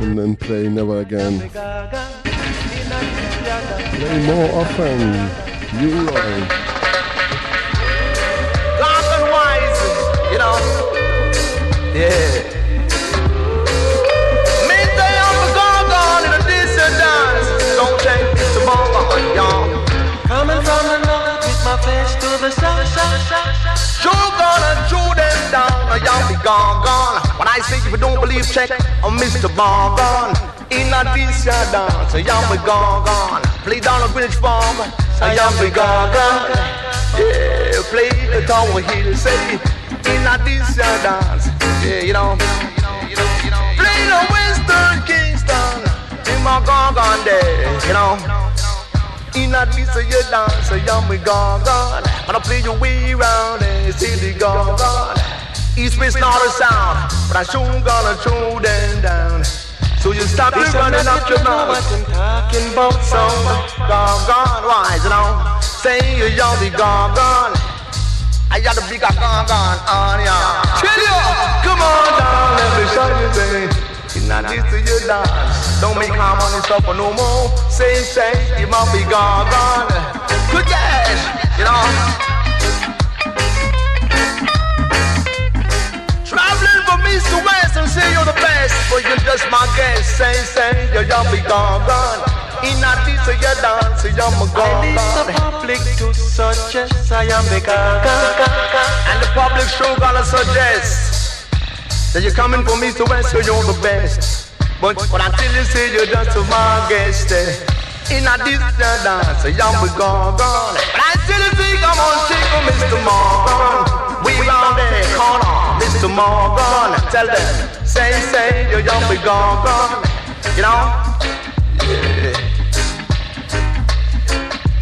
S3: and then play never again. Play more often. Leroy.
S13: Dark and wise, you know. Yeah.
S12: The south.
S13: Sure gonna chew them down, y'all be gone, gone. When I say if you don't believe, check on Mr. Bongon. In a decent dance, y'all be gone, gone. Play down a Greenwich Farm, y'all be gone, gone. Yeah, play the Tower Hill, say in a decent dance. Yeah, you know. Play the Western Kingston, in my gone, gone there, you know. In a your dance, a young we gone gone. Gonna play your way around and the gone gone. East West not a sound, but I sure gonna throw them down. So you stop
S12: Listen,
S13: running up your mouth.
S12: what I'm talking about.
S13: So gone gone, wise you know. Say you young be gone gone. I got a big gone gone on ya. Chill you, come on down, let me show you thing. It's not this to your dance. Don't make harmony suffer no more. Say, say, you must be gone, gone. Good dash, you know. Traveling from east to west and say you're the best, but you're just my guest. Say, say, you're young, be gone, gone. In a this to your dance, you're my
S12: I
S13: gone,
S12: need the public to suggest I am the Gaga.
S13: And the public sure gonna suggest that you're coming from east to west, so you're the best. But, but until you say you're just my guest, eh, in a this dance, young we gone, gone. But I still think I'm on chick for Mr. Morgan. We round there, corner, Mr. Morgan. Tell them, say, say, you're young we gone, gone. You know? Yeah.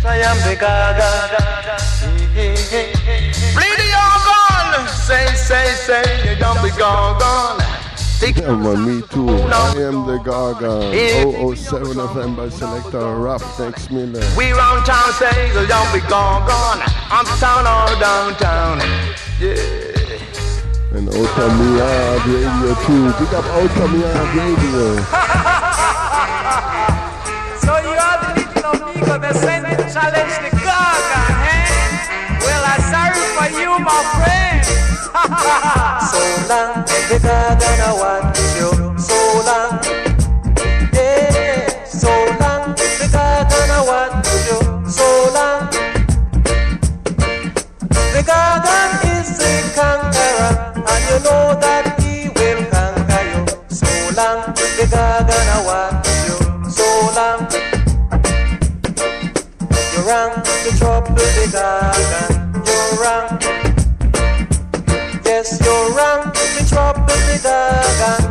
S12: I am the Gaga.
S13: Play the organ. Say, say, say, you're young we gone, gone.
S3: Yeah, man, me too. I am the Gaga. 007 FM by Selector Rap Next Miller.
S13: We round town say the young be gone, gone. Uptown or downtown. Yeah.
S3: And Outta Radio too. Big up Outta Radio. <laughs>
S14: So you are the little amigo that sent to challenge the Gaga, eh? Well, I'm sorry for you, my friend
S12: so long, bigger than I want. hagan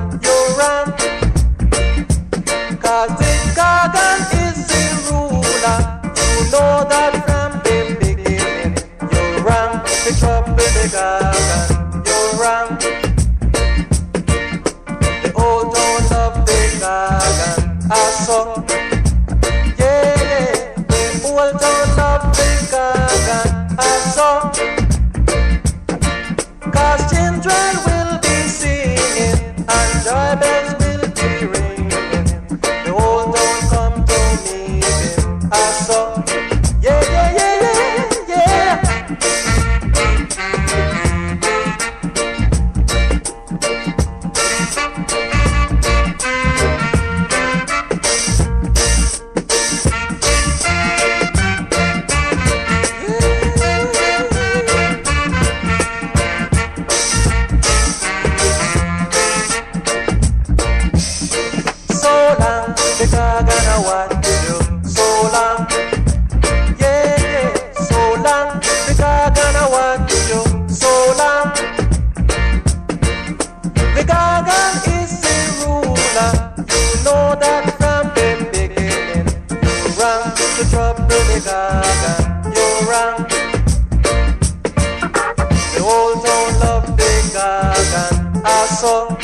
S12: old town love the garden I saw.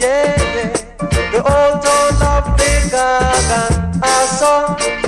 S12: Yeah, yeah. The old town love the garden I saw.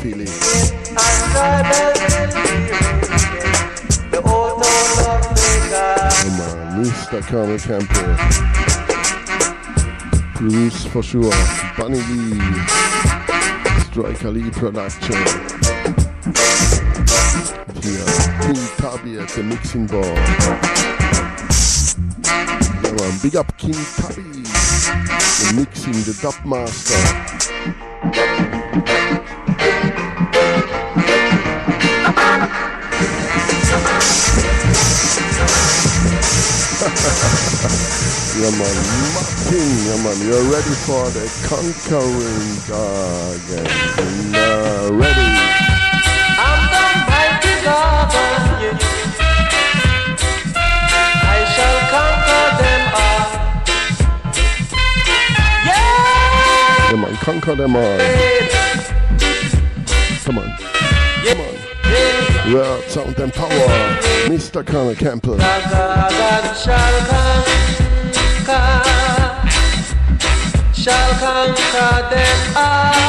S3: feeling. Come on, Mr. Cornell Campbell. Bruce for sure. Bunny Lee. Striker Lee Production. Here, King Tubby at the mixing board. Come on, big up King Tubby. The mixing, the dub master. Yeah, man. Martin, yeah, man. You're ready for the conquering Gorgon. Uh, ready.
S12: I'm the mighty Gorgon, yeah. I shall conquer them all. Yeah!
S3: Yeah, man. Conquer them all. Come on. Come on. Well, sound and power. Mr. Cornell Campbell.
S12: Shall conquer them all.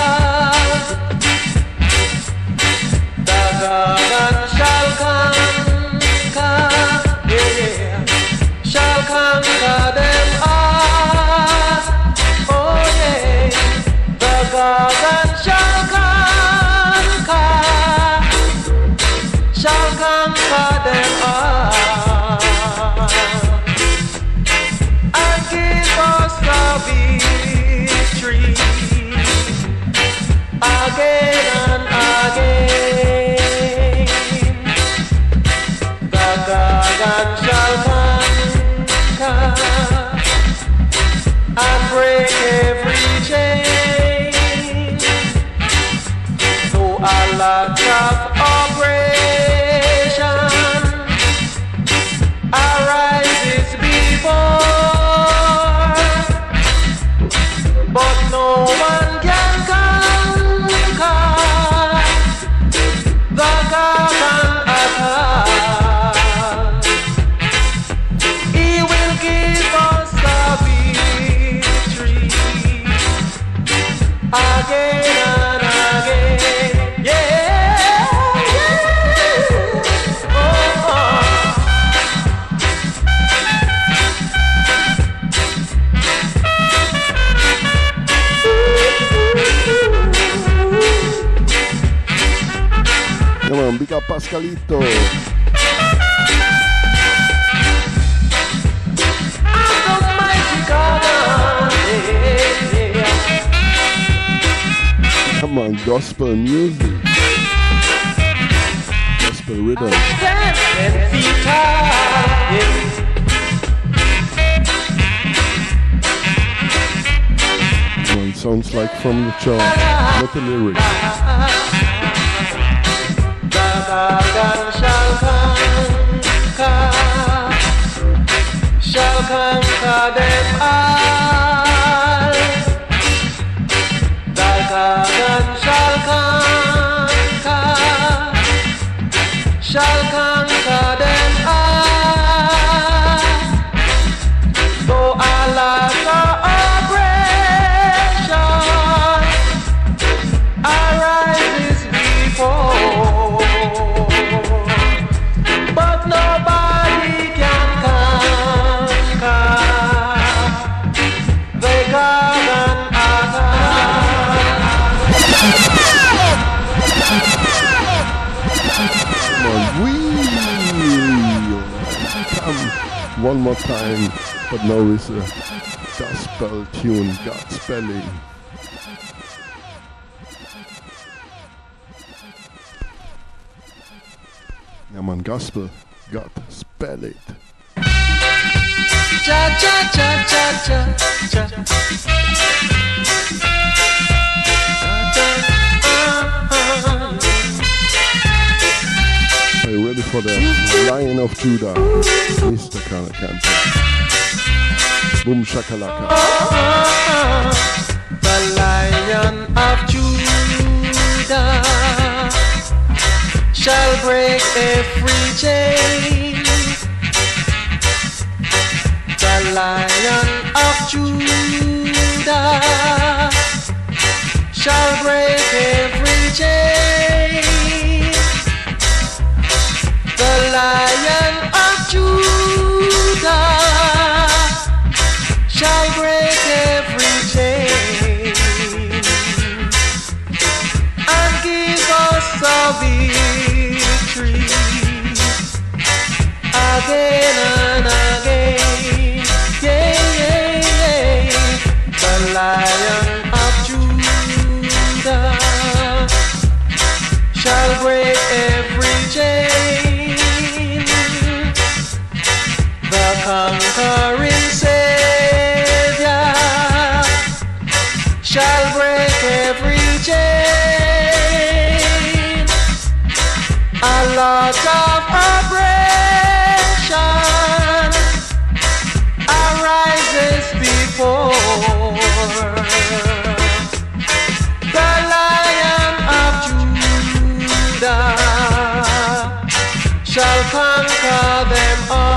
S3: Gospel music. Gospel rhythm. Man, sounds like from the chart. Not the lyrics.
S12: Shall
S3: One more time. But now is a gospel tune. God spelling. Yeah, man. Gospel. God spell it.
S12: Cha cha cha cha cha cha.
S3: For the Lion of Judah? Mr. Cornell Campbell. Boom shakalaka.
S12: The Lion of Judah shall break every chain. The Lion of Judah shall break every chain. The Lion conquering Savior shall break every chain. A lot of oppression arises before the Lion of Judah shall conquer them all.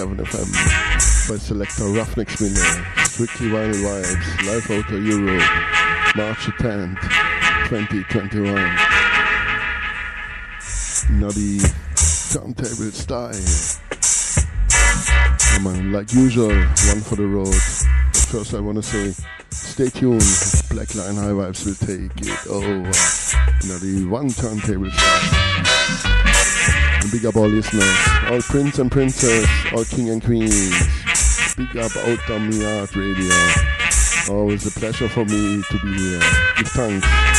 S3: 107 FM by selector Ruffneck Smille, Strictly Vinyl Vibz, live out of Europe, March 10th, 2021. Nutty turntable style. Come on, like usual, one for the road. But first, I want to say, stay tuned. Blackline High Vibes will take it over. Nutty one turntable style. Big up all listeners, all prince and princess, all king and queens. Big up Outta Radio. Always a pleasure for me to be here. Give thanks.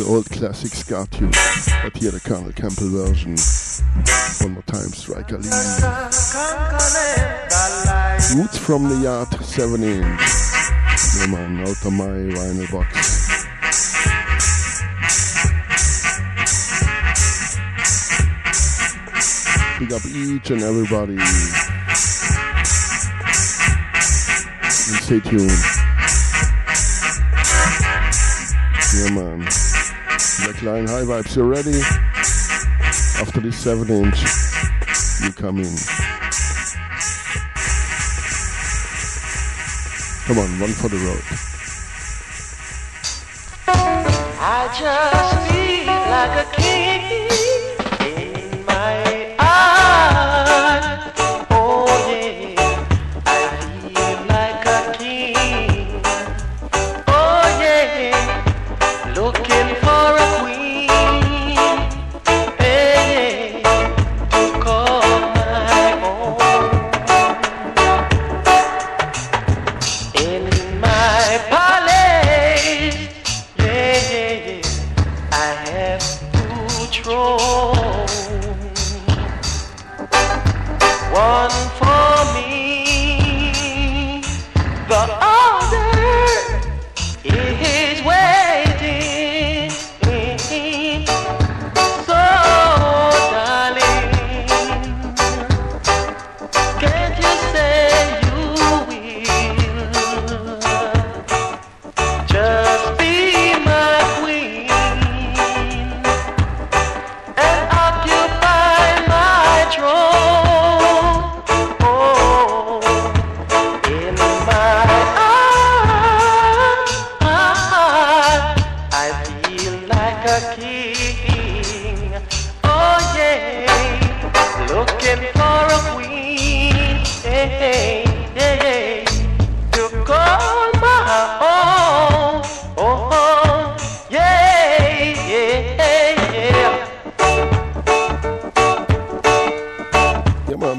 S3: The old classic ska tune. But here the Cornell Campbell version. One more time, Striker Lee. Roots from the Yard 7 inch. Yeah, man, out of my vinyl box. Big up each and everybody. And stay tuned. Yeah, man. Black Line High Vibes, you ready? After this 7 inch, you come in. Come on, one for the road.
S12: I just like a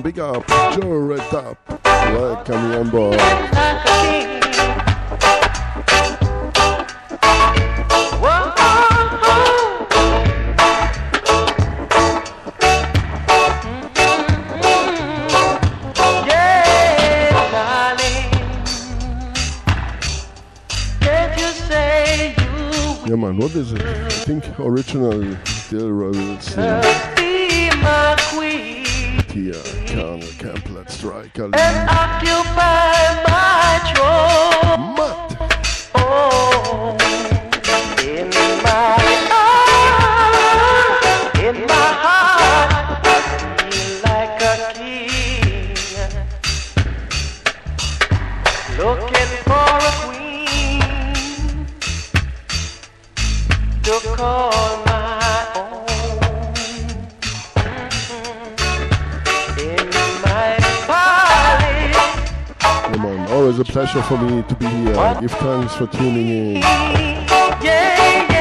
S12: Yeah,
S3: big up. Joe Red Top. Welcome on board.
S12: Like a yeah, darling. Can't you say you
S3: Yeah, man, what is it? I think original
S12: will be my queen
S3: Tia, Cornell Campbell, Striker.
S12: and occupy my throne?
S3: Pleasure for me to be here. Give thanks for tuning in.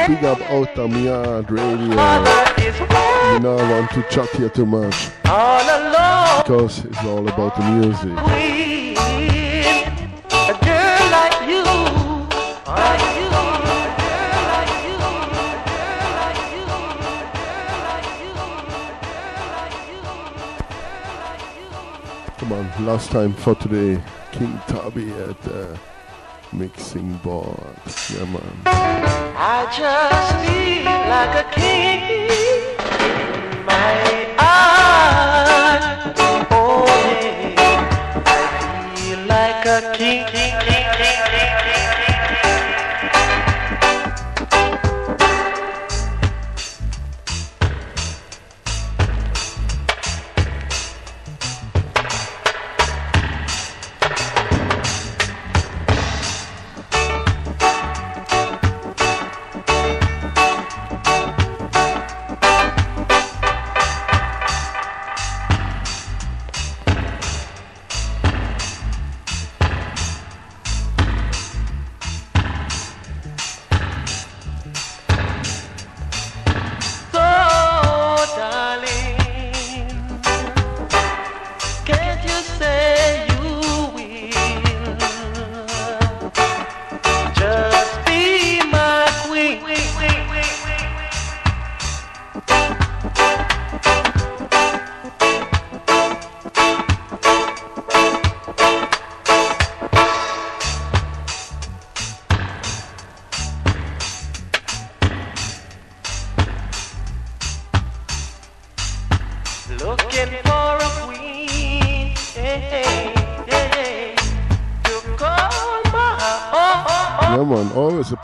S3: Big up out of Yard Radio. You know I want to chat here too much
S12: All alone,
S3: because it's all about the music.
S12: a girl like you, like you.
S3: Come on, last time for today. King Tubby at the mixing board. Yeah, man.
S12: I just feel like a king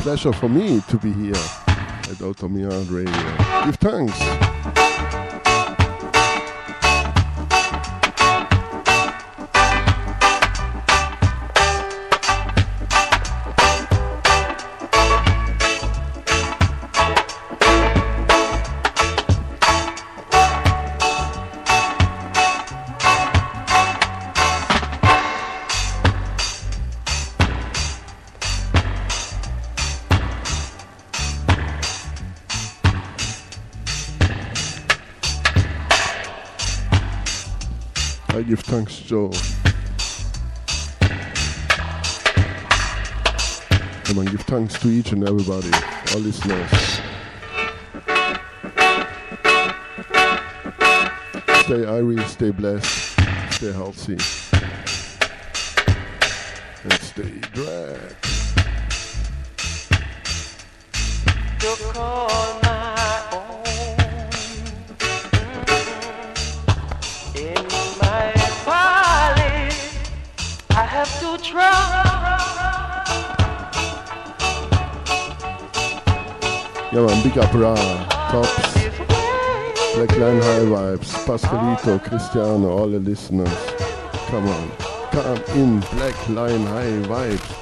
S3: pleasure for me to be here at Outta Mi Yard Radio. Give thanks. Give thanks, Joe. Come on, give thanks to each and everybody, all listeners. Stay irie, stay blessed, stay healthy, and stay drag. Big up Ra, Tops, Black Line High Vibes, Pascalito, Cristiano, all the listeners. Come on, come in, Black Line High Vibes.